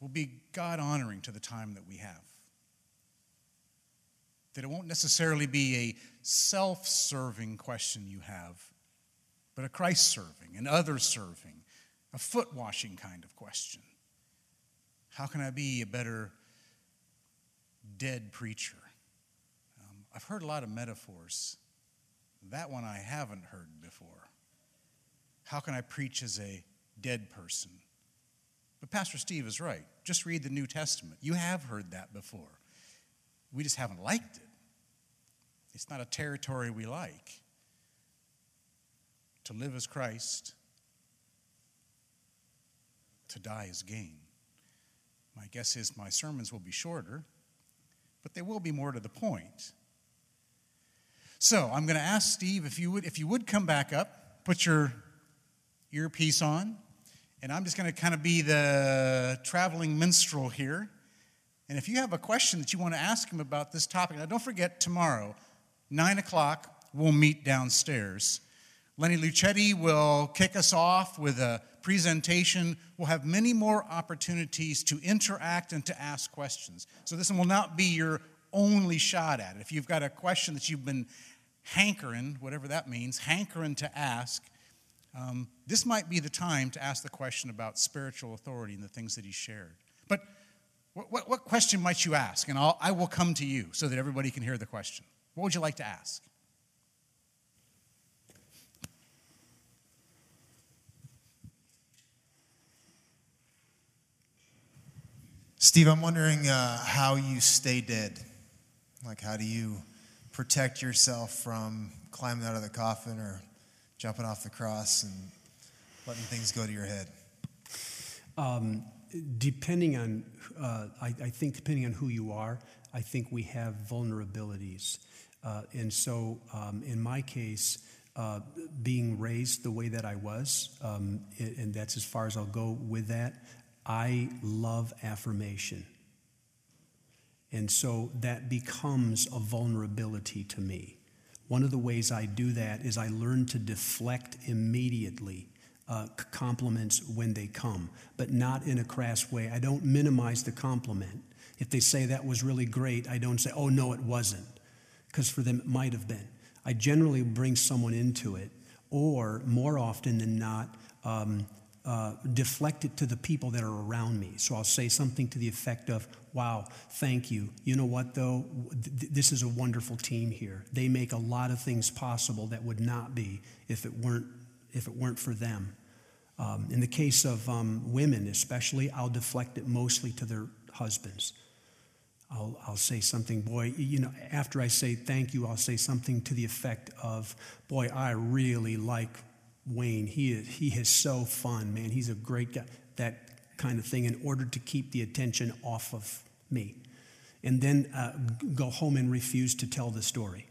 will be God honoring to the time that we have. That it won't necessarily be a self serving question you have, but a Christ serving, an other serving, a foot washing kind of question. How can I be a better dead preacher. Um, I've heard a lot of metaphors. That one I haven't heard before. How can I preach as a dead person? But Pastor Steve is right. Just read the New Testament. You have heard that before. We just haven't liked it. It's not a territory we like. To live as Christ, to die as gain. My guess is my sermons will be shorter but they will be more to the point. So I'm going to ask Steve if you would, if you would come back up, put your earpiece on, and I'm just going to kind of be the traveling minstrel here. And if you have a question that you want to ask him about this topic, now don't forget tomorrow, 9 o'clock, we'll meet downstairs. Lenny Luchetti will kick us off with a presentation. We'll have many more opportunities to interact and to ask questions. So, this one will not be your only shot at it. If you've got a question that you've been hankering, whatever that means, hankering to ask, um, this might be the time to ask the question about spiritual authority and the things that he shared. But what, what, what question might you ask? And I'll, I will come to you so that everybody can hear the question. What would you like to ask? Steve, I'm wondering uh, how you stay dead. Like, how do you protect yourself from climbing out of the coffin or jumping off the cross and letting things go to your head? Um, depending on, uh, I, I, think depending on who you are, I think we have vulnerabilities. Uh, and so, um, in my case, uh, being raised the way that I was, um, and that's as far as I'll go with that, I love affirmation. And so that becomes a vulnerability to me. One of the ways I do that is I learn to deflect immediately uh, compliments when they come, but not in a crass way. I don't minimize the compliment. If they say that was really great, I don't say, oh, no, it wasn't, because for them it might have been. I generally bring someone into it, or more often than not, um, uh, deflect it to the people that are around me. So I'll say something to the effect of, Wow, thank you. You know what, though? Th- this is a wonderful team here. They make a lot of things possible that would not be if it weren't, if it weren't for them. Um, in the case of um, women, especially, I'll deflect it mostly to their husbands. I'll, I'll say something, boy, you know, after I say thank you, I'll say something to the effect of, boy, I really like Wayne. He is, he is so fun, man. He's a great guy. That kind of thing in order to keep the attention off of me. And then uh, go home and refuse to tell the story.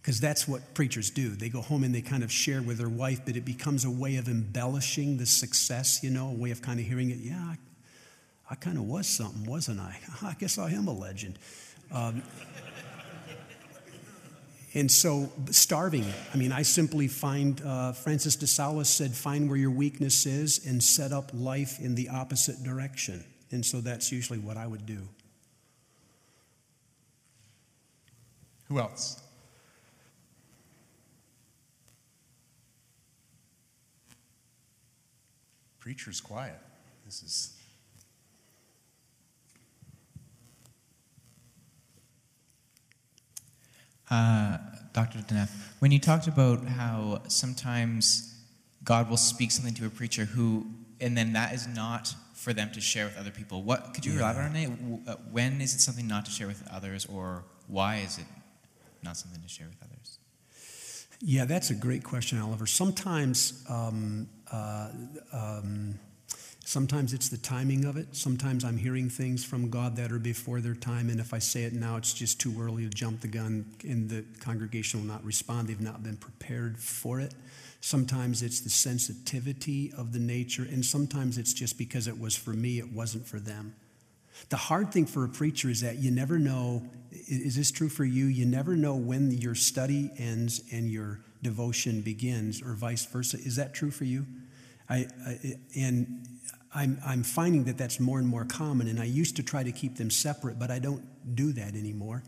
Because that's what preachers do. They go home and they kind of share with their wife, but it becomes a way of embellishing the success, you know, a way of kind of hearing it. Yeah, I, I kind of was something, wasn't I? I guess I am a legend. Um, and so, starving. I mean, I simply find, uh, Francis de Sales said, find where your weakness is and set up life in the opposite direction. And so that's usually what I would do. Who else? Preacher's quiet. This is Uh, Dr. DeNeff, when you talked about how sometimes God will speak something to a preacher who, and then that is not for them to share with other people. What could you yeah. elaborate on it? Uh, when is it something not to share with others, or why is it not something to share with others? Yeah, that's a great question, Oliver. Sometimes um, uh, um, Sometimes it's the timing of it. Sometimes I'm hearing things from God that are before their time, and if I say it now, it's just too early to jump the gun, and the congregation will not respond. They've not been prepared for it. Sometimes it's the sensitivity of the nature, and sometimes it's just because it was for me, it wasn't for them. The hard thing for a preacher is that you never know is this true for you? You never know when your study ends and your devotion begins, or vice versa. Is that true for you? I, I and I'm, I'm finding that that's more and more common, and I used to try to keep them separate, but I don't do that anymore.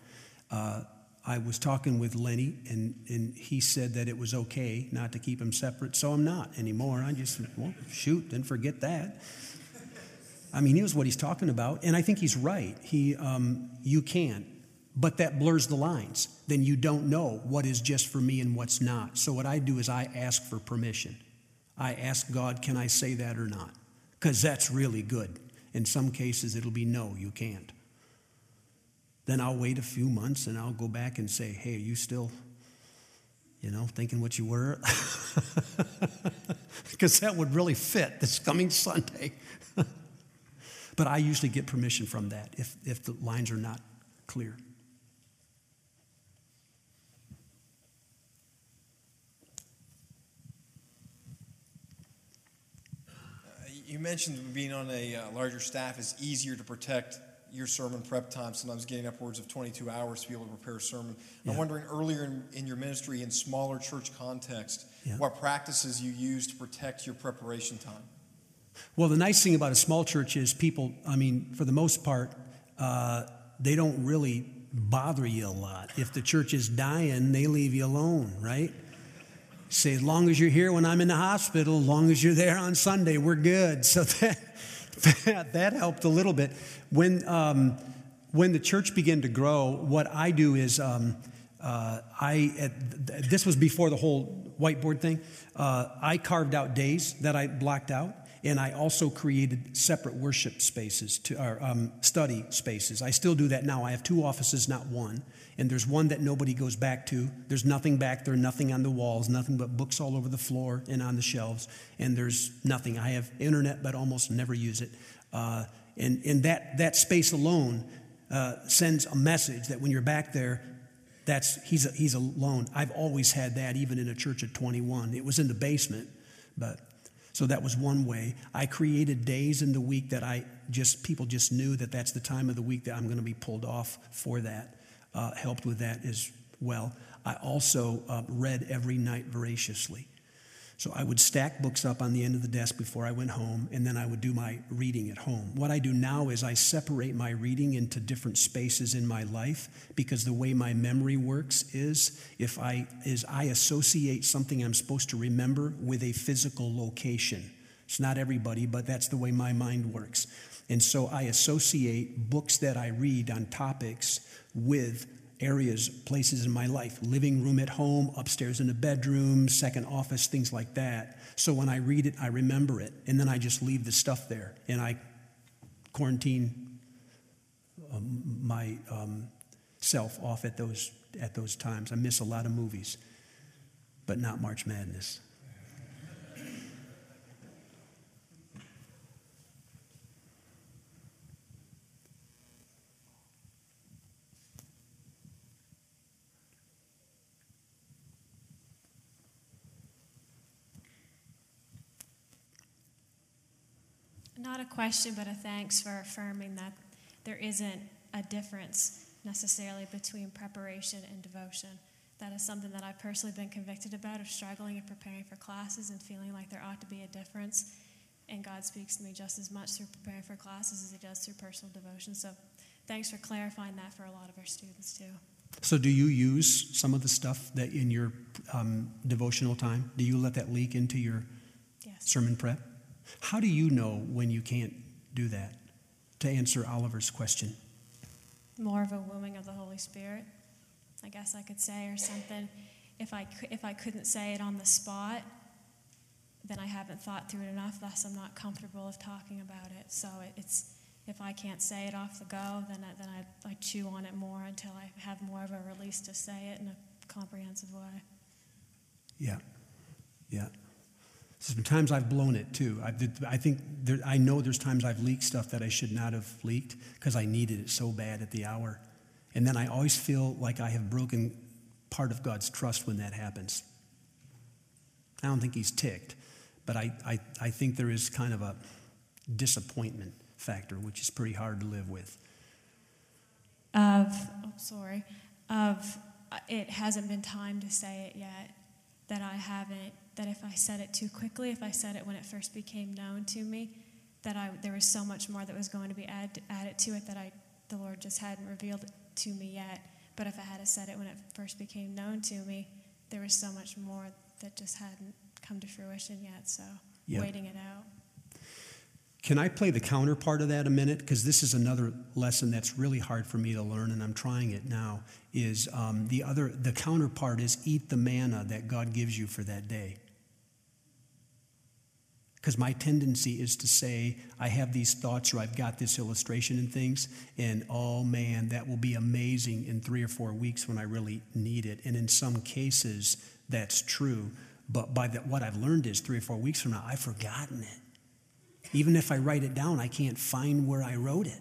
Uh, I was talking with Lenny, and, and he said that it was okay not to keep them separate, so I'm not anymore. I just, well, shoot, then forget that. I mean, he knows what he's talking about, and I think he's right. He, um, you can, but that blurs the lines. Then you don't know what is just for me and what's not. So what I do is I ask for permission. I ask God, can I say that or not? Because that's really good. In some cases, it'll be no, you can't. Then I'll wait a few months and I'll go back and say, hey, are you still, you know, thinking what you were? because that would really fit this coming Sunday. but I usually get permission from that if, if the lines are not clear. You mentioned being on a uh, larger staff is easier to protect your sermon prep time, sometimes getting upwards of 22 hours to be able to prepare a sermon. Yeah. I'm wondering earlier in, in, your ministry, in smaller church context, yeah. what practices you use to protect your preparation time? Well, the nice thing about a small church is people, I mean, for the most part, uh, they don't really bother you a lot. If the church is dying, they leave you alone, right? Say, as long as you're here when I'm in the hospital, as long as you're there on Sunday, we're good. So that, that, that helped a little bit. When, um, when the church began to grow, what I do is um, Uh, I at, this was before the whole whiteboard thing. Uh, I carved out days that I blocked out, and I also created separate worship spaces to or um, study spaces. I still do that now. I have two offices, not one, and there's one that nobody goes back to. There's nothing back there, nothing on the walls, nothing but books all over the floor and on the shelves, and there's nothing. I have internet, but almost never use it. Uh, and and that that space alone uh, sends a message that when you're back there, that's he's a, he's alone. I've always had that, even in a church at 21. It was in the basement, but so that was one way. I created days in the week that I just people just knew that that's the time of the week that I'm going to be pulled off for that. Uh, helped with that as well. I also uh, read every night voraciously. So I would stack books up on the end of the desk before I went home, and then I would do my reading at home. What I do now is I separate my reading into different spaces in my life because the way my memory works is if I is I associate something I'm supposed to remember with a physical location. It's not everybody, but that's the way my mind works. And so I associate books that I read on topics with areas, places in my life living room at home, upstairs in the bedroom, second office, things like that. So when I read it, I remember it, and then I just leave the stuff there and I quarantine um, my um, self off at those, at those times. I miss a lot of movies, but not March Madness. Not a question, but a thanks for affirming that there isn't a difference necessarily between preparation and devotion. That is something that I've personally been convicted about of struggling and preparing for classes and feeling like there ought to be a difference. And God speaks to me just as much through preparing for classes as He does through personal devotion. So thanks for clarifying that for a lot of our students too. So, do you use some of the stuff that in your um, devotional time? Do you let that leak into your yes. sermon prep? How do you know when you can't do that? To answer Oliver's question. More of a wooing of the Holy Spirit, I guess I could say, or something. If I, if I couldn't say it on the spot, then I haven't thought through it enough, thus I'm not comfortable of talking about it. So it, it's, if I can't say it off the go, then I, then I, I chew on it more until I have more of a release to say it in a comprehensive way. Yeah, yeah. Sometimes I've blown it too. I, I think there, I know there's times I've leaked stuff that I should not have leaked because I needed it so bad at the hour. And then I always feel like I have broken part of God's trust when that happens. I don't think he's ticked, but I, I, I think there is kind of a disappointment factor, which is pretty hard to live with. Of, oh, sorry, of uh, it hasn't been time to say it yet, that I haven't that if I said it too quickly, if I said it when it first became known to me, that I, there was so much more that was going to be add, added to it that I, the Lord just hadn't revealed it to me yet. But if I had said it when it first became known to me, there was so much more that just hadn't come to fruition yet. So yep. waiting it out. Can I play the counterpart of that a minute? Because this is another lesson that's really hard for me to learn, and I'm trying it now. Is um, the other the counterpart is eat the manna that God gives you for that day. Because my tendency is to say, I have these thoughts or I've got this illustration and things, and oh man, that will be amazing in three or four weeks when I really need it. And in some cases, that's true. But by the, what I've learned is three or four weeks from now, I've forgotten it. Even if I write it down, I can't find where I wrote it.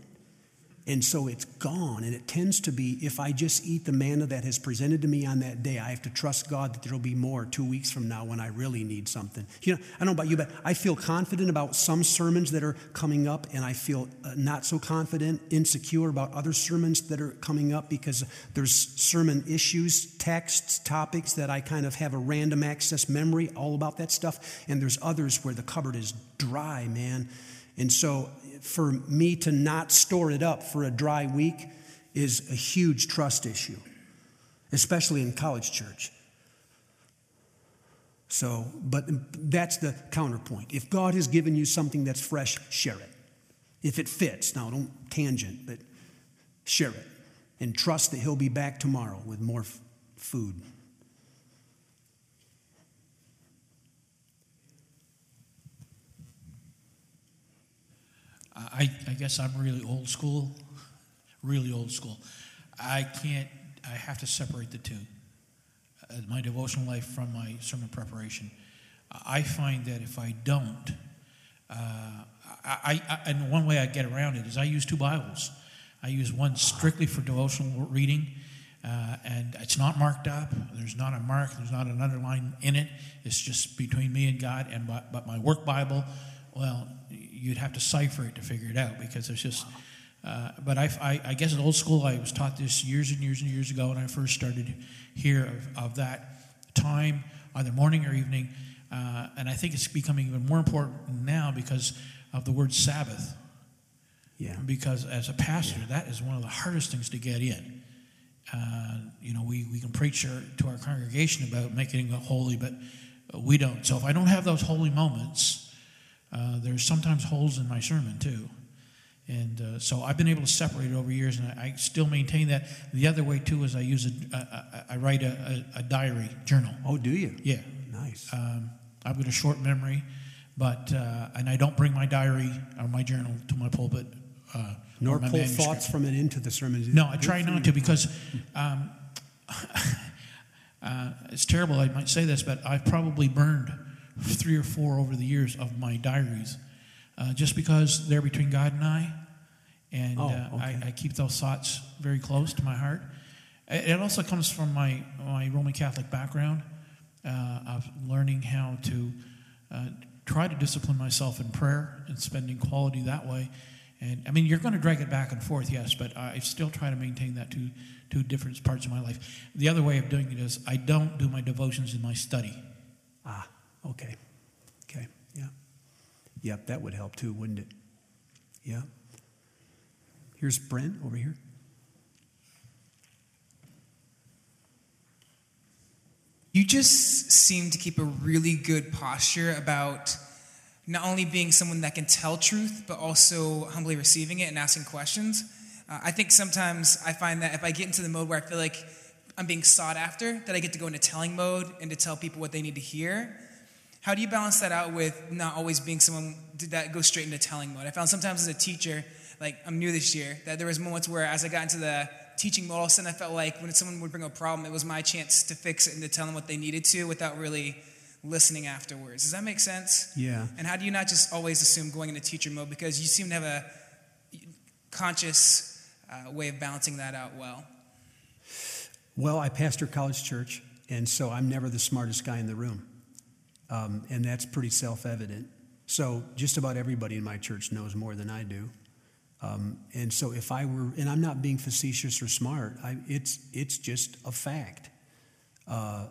And so it's gone. And it tends to be if I just eat the manna that has presented to me on that day, I have to trust God that there'll be more two weeks from now when I really need something. You know, I don't know about you, but I feel confident about some sermons that are coming up, and I feel uh, not so confident, insecure about other sermons that are coming up because there's sermon issues, texts, topics that I kind of have a random access memory all about that stuff. And there's others where the cupboard is dry, man. And so for me to not store it up for a dry week is a huge trust issue, especially in college church. So, but that's the counterpoint. If God has given you something that's fresh, share it. If it fits, now don't tangent, but share it. And trust that He'll be back tomorrow with more food. I, I guess I'm really old school, really old school. I can't, I have to separate the two uh, my devotional life from my sermon preparation. I find that if I don't, uh, I, I, and one way I get around it is I use two Bibles. I use one strictly for devotional reading, uh, and it's not marked up. There's not a mark. There's not an underline in it. It's just between me and God. And but, but my work Bible, well, you'd have to cipher it to figure it out because it's just. Uh, but I, I, I, guess at old school, I was taught this years and years and years ago when I first started here of, of that time, either morning or evening. Uh, and I think it's becoming even more important now because of the word Sabbath. Yeah. Because as a pastor, yeah. that is one of the hardest things to get in. Uh, you know, we, we can preach our, to our congregation about making it holy, but we don't. So if I don't have those holy moments, uh, there's sometimes holes in my sermon too. And uh, so I've been able to separate it over years, and I, I, still maintain that. The other way too is I use a, a, a I write a, a, diary journal. Oh, do you? Yeah. Nice. Um, I've got a short memory, but uh, and I don't bring my diary or my journal to my pulpit. Uh, Nor pull manuscript. thoughts from it into the sermon. No, I try not to because um, uh, it's terrible. I might say this, but I've probably burned three or four over the years of my diaries, uh, just because they're between God and I, and oh, uh. I, I, keep those thoughts very close to my heart. It also comes from my my Roman Catholic background uh, of learning how to uh, try to discipline myself in prayer and spending quality that way. And I mean, you're going to drag it back and forth, yes, but I still try to maintain that two, two different parts of my life. The other way of doing it is I don't do my devotions in my study. Ah, okay. Okay, yeah. Yep, that would help too, wouldn't it? Yeah. Here's Brent over here. You just seem to keep a really good posture about not only being someone that can tell truth, but also humbly receiving it and asking questions. Uh, I think sometimes I find that if I get into the mode where I feel like I'm being sought after, that I get to go into telling mode and to tell people what they need to hear. How do you balance that out with not always being someone that goes straight into telling mode? I found sometimes as a teacher, like I'm new this year, that there was moments where as I got into the teaching model, and I felt like when someone would bring a problem, it was my chance to fix it and to tell them what they needed to without really listening afterwards. Does that make sense? Yeah. And how do you not just always assume going into teacher mode because you seem to have a conscious uh, way of balancing that out well? Well, I pastor college church, and so I'm never the smartest guy in the room. Um, and that's pretty self evident. So just about everybody in my church knows more than I do. Um, and so if I were, and I'm not being facetious or smart, I, it's, it's just a fact. Uh,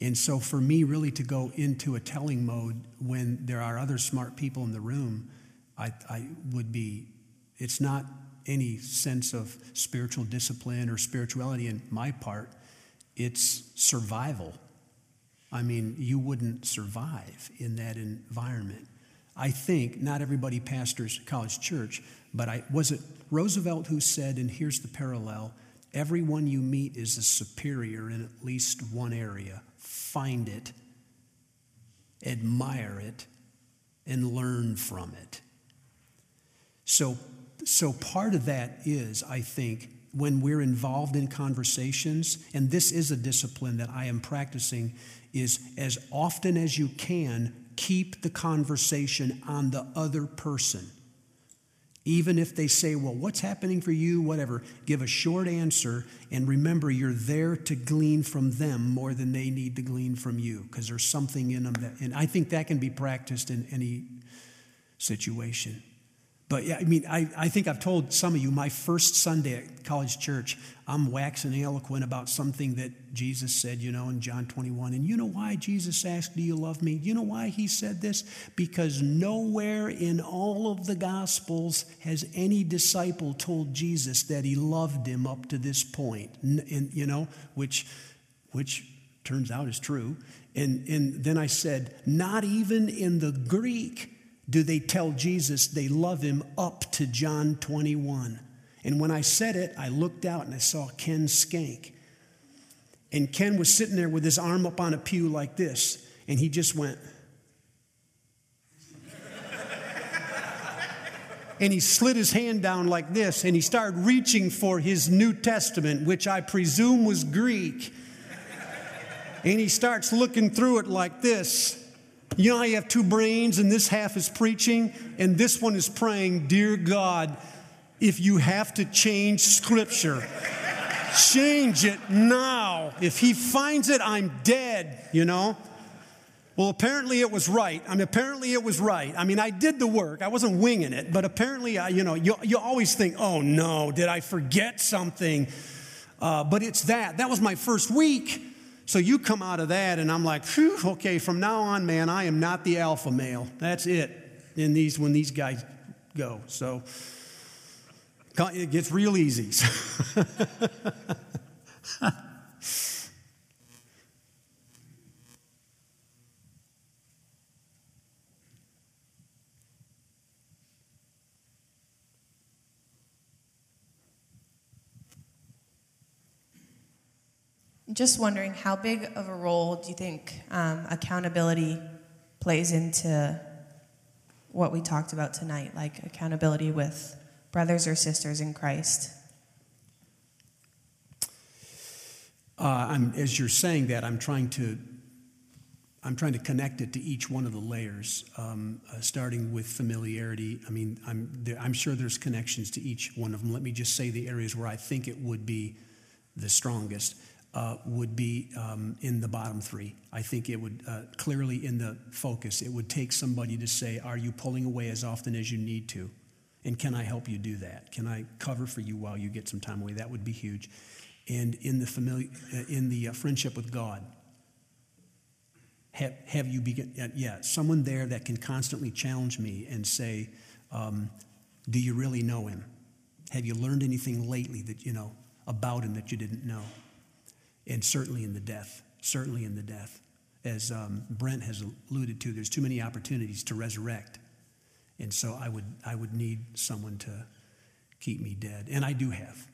and so for me, really to go into a telling mode when there are other smart people in the room, I, I would be, it's not any sense of spiritual discipline or spirituality in my part, it's survival. I mean, you wouldn't survive in that environment. I think not everybody pastors college church, but I, was it Roosevelt who said, and here's the parallel everyone you meet is a superior in at least one area. Find it, admire it, and learn from it. So, so part of that is, I think, when we're involved in conversations, and this is a discipline that I am practicing, is as often as you can, keep the conversation on the other person. Even if they say, Well, what's happening for you? Whatever, give a short answer and remember you're there to glean from them more than they need to glean from you because there's something in them that, and I think that can be practiced in any situation. But yeah, I mean, I, I think I've told some of you my first Sunday at college church, I'm waxing eloquent about something that Jesus said, you know, in John 21. And you know why Jesus asked, Do you love me? You know why he said this? Because nowhere in all of the Gospels has any disciple told Jesus that he loved him up to this point, and, you know, which, which turns out is true. And, and then I said, Not even in the Greek do they tell Jesus they love him up to John 21. And when I said it, I looked out and I saw Ken Schenck. And Ken was sitting there with his arm up on a pew like this, and he just went. and he slid his hand down like this, and he started reaching for his New Testament, which I presume was Greek. and he starts looking through it like this. You know how you have two brains, and this half is preaching, and this one is praying, Dear God, if you have to change scripture, change it now. If he finds it, I'm dead, you know? Well, apparently it was right. I mean, apparently it was right. I mean, I did the work. I wasn't winging it, but apparently, I, you know, you, you always think, oh no, did I forget something? Uh, but it's that. That was my first week. So you come out of that, and I'm like, Phew, okay, from now on, man, I am not the alpha male. That's it. In these, when these guys go, so it gets real easy. Just wondering, how big of a role do you think um, accountability plays into what we talked about tonight, like accountability with brothers or sisters in Christ? Uh, as you're saying that, I'm trying to I'm trying to connect it to each one of the layers, um, uh, starting with familiarity. I mean, I'm, there, I'm sure there's connections to each one of them. Let me just say the areas where I think it would be the strongest would be um, in the bottom three. I think it would uh, clearly in the focus. It would take somebody to say, Are you pulling away as often as you need to? And can I help you do that? Can I cover for you while you get some time away? That would be huge. And in the, familiar, uh, in the uh, friendship with God, have, have you begin, uh, yeah, someone there that can constantly challenge me and say, um, Do you really know him? Have you learned anything lately that you know about him that you didn't know? And certainly in the death, certainly in the death. As um, Brent has alluded to, there's too many opportunities to resurrect. And so I would, I would need someone to keep me dead. And I do have.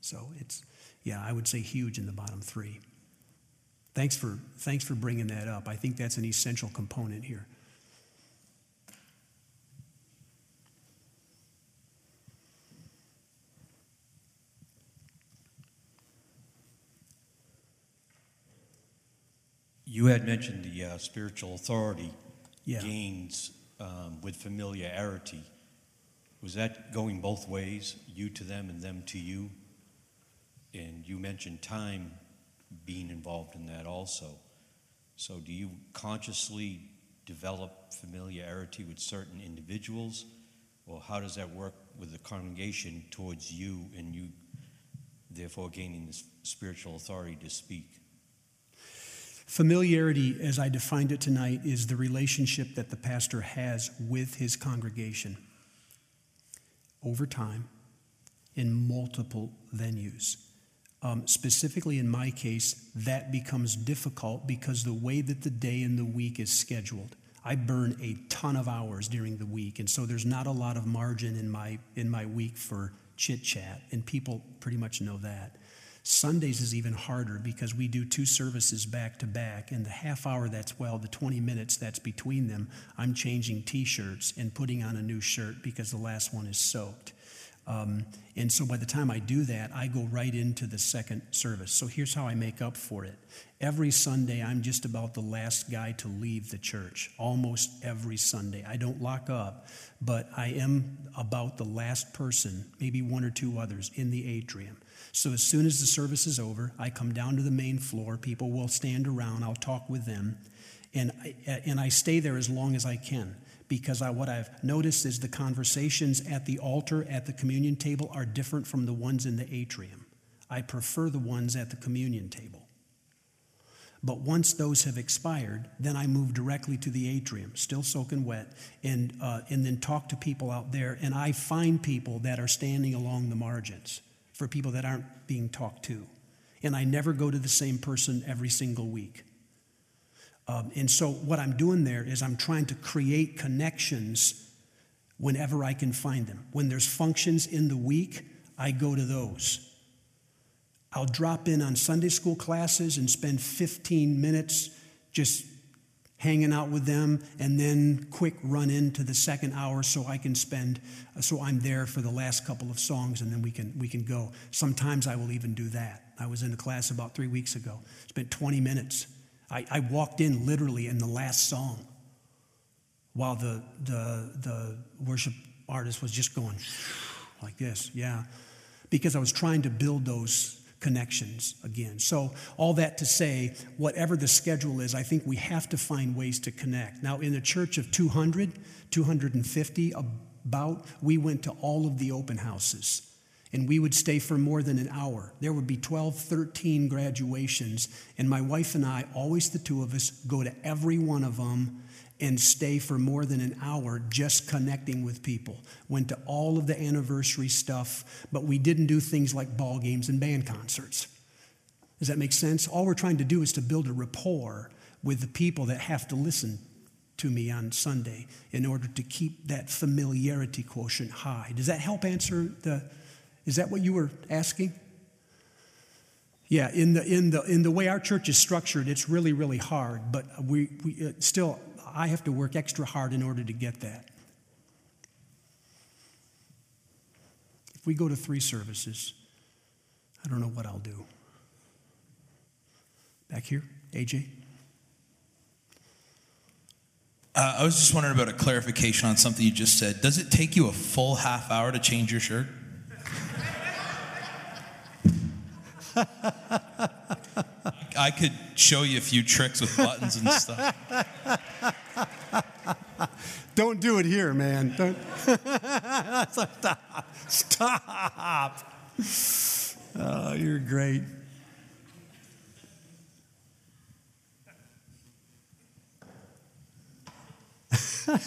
So it's, yeah, I would say huge in the bottom three. Thanks for, thanks for bringing that up. I think that's an essential component here. You had mentioned the uh, spiritual authority yeah. gains um, with familiarity. Was that going both ways, you to them and them to you? And you mentioned time being involved in that also. So, do you consciously develop familiarity with certain individuals, or how does that work with the congregation towards you and you, therefore, gaining this spiritual authority to speak? Familiarity, as I defined it tonight, is the relationship that the pastor has with his congregation over time in multiple venues. Um, specifically, in my case, that becomes difficult because the way that the day and the week is scheduled. I burn a ton of hours during the week, and so there's not a lot of margin in my in my week for chit chat, and people pretty much know that. Sundays is even harder because we do two services back to back, and the half hour that's, well, the 20 minutes that's between them, I'm changing t shirts and putting on a new shirt because the last one is soaked. Um, and so by the time I do that, I go right into the second service. So here's how I make up for it. Every Sunday, I'm just about the last guy to leave the church, almost every Sunday. I don't lock up, but I am about the last person, maybe one or two others, in the atrium. So as soon as the service is over, I come down to the main floor. People will stand around. I'll talk with them. And I, and I stay there as long as I can because I, what I've noticed is the conversations at the altar, at the communion table, are different from the ones in the atrium. I prefer the ones at the communion table. But once those have expired, then I move directly to the atrium, still soaking wet, and, uh, and then talk to people out there. And I find people that are standing along the margins for people that aren't being talked to. And I never go to the same person every single week. Um, and so, what I'm doing there is I'm trying to create connections whenever I can find them. When there's functions in the week, I go to those. I'll drop in on Sunday school classes and spend 15 minutes just hanging out with them and then quick run into the second hour so I can spend so I'm there for the last couple of songs and then we can we can go. Sometimes I will even do that. I was in a class about 3 weeks ago. Spent 20 minutes. I, I walked in literally in the last song while the the the worship artist was just going like this. Yeah. Because I was trying to build those connections again. So, all that to say, whatever the schedule is, I think we have to find ways to connect. Now, in a church of 200, 250, about, we went to all of the open houses. And we would stay for more than an hour. There would be 12, 13 graduations. And my wife and I, always the two of us, go to every one of them and stay for more than an hour just connecting with people. Went to all of the anniversary stuff, but we didn't do things like ball games and band concerts. Does that make sense? All we're trying to do is to build a rapport with the people that have to listen to me on Sunday in order to keep that familiarity quotient high. Does that help answer the Is that what you were asking? Yeah, in the, in, the, in the way our church is structured, it's really, really hard, but we, we uh, still, I have to work extra hard in order to get that. If we go to three services, I don't know what I'll do. Back here, AJ? Uh, I was just wondering about a clarification on something you just said. Does it take you a full half hour to change your shirt? I could show you a few tricks with buttons and stuff. Don't do it here, man. Don't. Stop. Stop. Oh, you're great.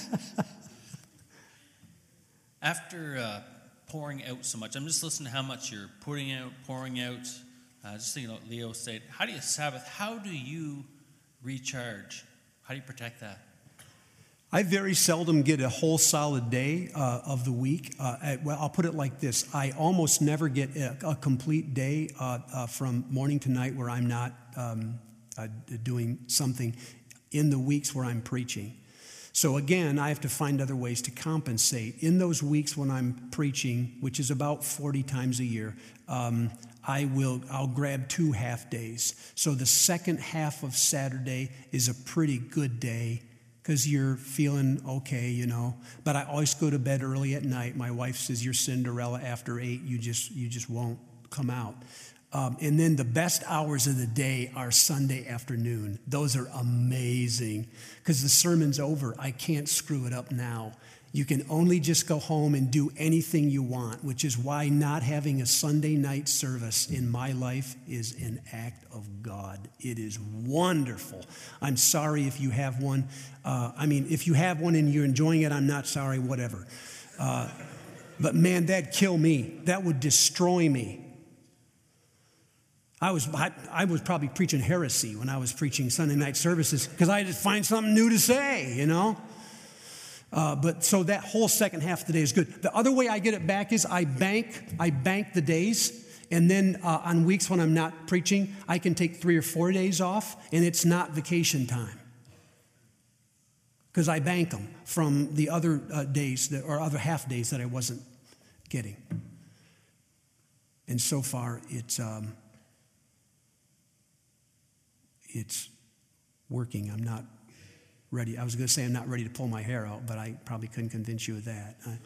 After uh, pouring out so much, I'm just listening to how much you're putting out, pouring out. Uh, just thinking what Leo said. How do you Sabbath? How do you recharge? How do you protect that? I very seldom get a whole solid day uh, of the week. Uh, at, well, I'll put it like this I almost never get a, a complete day uh, uh from morning to night where I'm not um, uh, doing something in the weeks where I'm preaching. So again, I have to find other ways to compensate. In those weeks when I'm preaching, which is about 40 times a year, um, I will I'll grab two half days. So the second half of Saturday is a pretty good day because you're feeling okay, you know. But I always go to bed early at night. My wife says you're Cinderella after eight. You just you just won't come out. Um, and then the best hours of the day are Sunday afternoon. Those are amazing because the sermon's over. I can't screw it up now. You can only just go home and do anything you want, which is why not having a Sunday night service in my life is an act of God. It is wonderful. I'm sorry if you have one. Uh, I mean, if you have one and you're enjoying it, I'm not sorry, whatever. Uh, but man, that'd kill me. That would destroy me. I was, I, I, was probably preaching heresy when I was preaching Sunday night services because I had to find something new to say, you know? Uh, but so that whole second half of the day is good. The other way I get it back is I bank, I bank the days. And then uh, on weeks when I'm not preaching, I can take three or four days off, and it's not vacation time because I bank them from the other uh, days that, or other half days that I wasn't getting. And so far, it's um, it's working. I'm not ready. I was going to say I'm not ready to pull my hair out, but I probably couldn't convince you of that. I,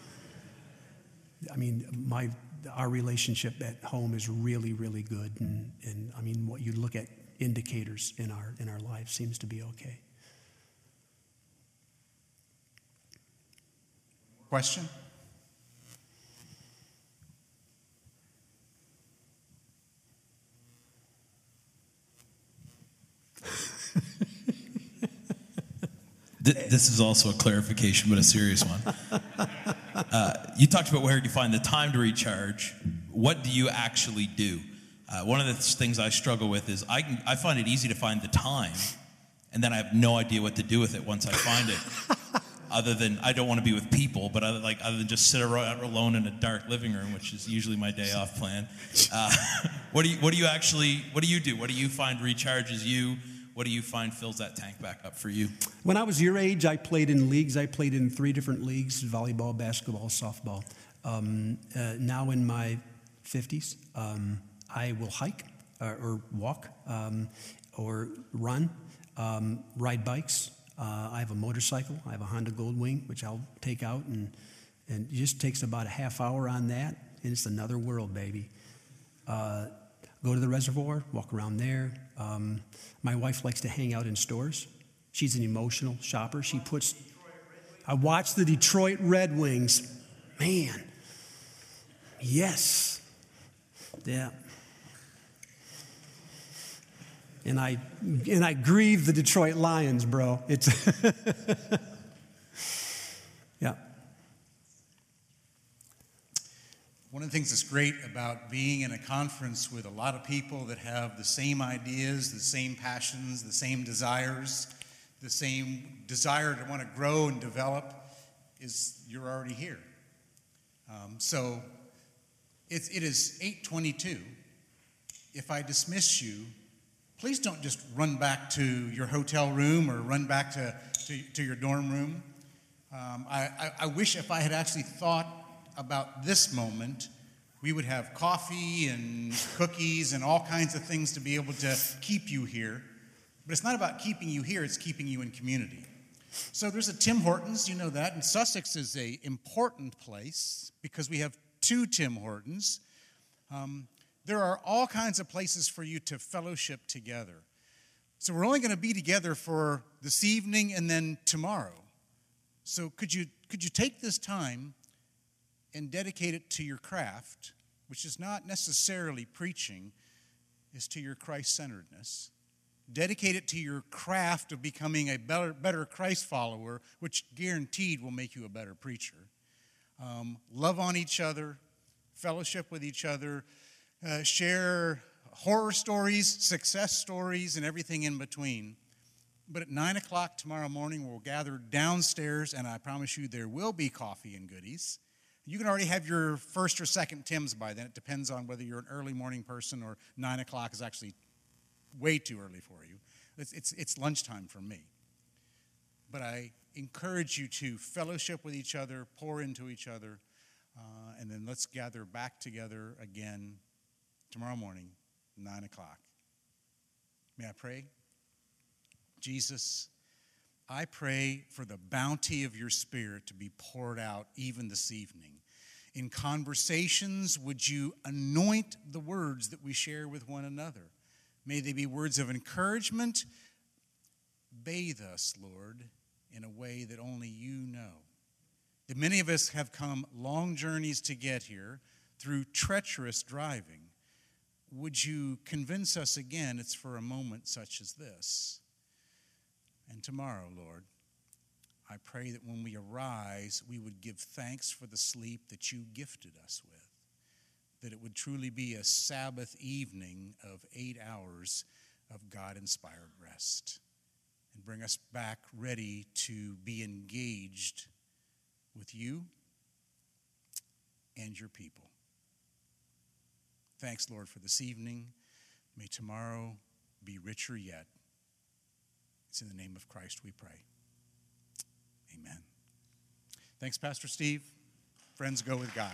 I mean, my our relationship at home is really, really good, and, and I mean, what you look at indicators in our in our life seems to be okay. Question? this is also a clarification, but a serious one. Uh, you talked about where you find the time to recharge. What do you actually do? Uh, one of the things I struggle with is I, can, I find it easy to find the time, and then I have no idea what to do with it once I find it. other than I don't want to be with people, but other, like other than just sit alone in a dark living room, which is usually my day off plan. Uh, What do you what do you actually what do you do? What do you find recharges you? What do you find fills that tank back up for you? When I was your age, I played in leagues. I played in three different leagues volleyball, basketball, softball. Um, uh, now in my 50s, um, I will hike or, or walk um, or run, um, ride bikes. Uh, I have a motorcycle. I have a Honda Goldwing, which I'll take out, and, and it just takes about a half hour on that, and it's another world, baby. Go to the reservoir, walk around there. Um, my wife likes to hang out in stores. She's an emotional shopper. She puts. I watch the Detroit Red Wings. Man, yes, yeah. And I and I grieve the Detroit Lions, bro. It's One of the things that's great about being in a conference with a lot of people that have the same ideas, the same passions, the same desires, the same desire to want to grow and develop is you're already here. Um, so it, it is 822. If I dismiss you, please don't just run back to your hotel room or run back to, to, to your dorm room. Um, I, I, I wish if I had actually thought about this moment, we would have coffee and cookies and all kinds of things to be able to keep you here. But it's not about keeping you here, it's keeping you in community. So there's a Tim Hortons, you know that, and Sussex is a important place because we have two Tim Hortons. Um, there are all kinds of places for you to fellowship together. So we're only going to be together for this evening and then tomorrow. So could you could you take this time and dedicate it to your craft, which is not necessarily preaching, is to your Christ centeredness. Dedicate it to your craft of becoming a better, better Christ follower, which guaranteed will make you a better preacher. Um, love on each other, fellowship with each other, uh, share horror stories, success stories, and everything in between. But at 9 o'clock tomorrow morning, we'll gather downstairs, and I promise you there will be coffee and goodies. You can already have your first or second Tim's by then. It depends on whether you're an early morning person or 9 o'clock is actually way too early for you. It's, it's, it's lunchtime for me. But I encourage you to fellowship with each other, pour into each other, uh, and then let's gather back together again tomorrow morning, 9 o'clock. May I pray? Jesus, I pray for the bounty of your Spirit to be poured out even this evening. In conversations, would you anoint the words that we share with one another? May they be words of encouragement. Bathe us, Lord, in a way that only you know. That many of us have come long journeys to get here through treacherous driving. Would you convince us again it's for a moment such as this? And tomorrow, Lord, I pray that when we arise, we would give thanks for the sleep that you gifted us with that it would truly be a Sabbath evening of eight hours of God inspired rest and bring us back ready to be engaged with you and your people. Thanks, Lord, for this evening. May tomorrow be richer yet. It's in the name of Christ we pray. Amen. Thanks, Pastor Steve. Friends, go with God.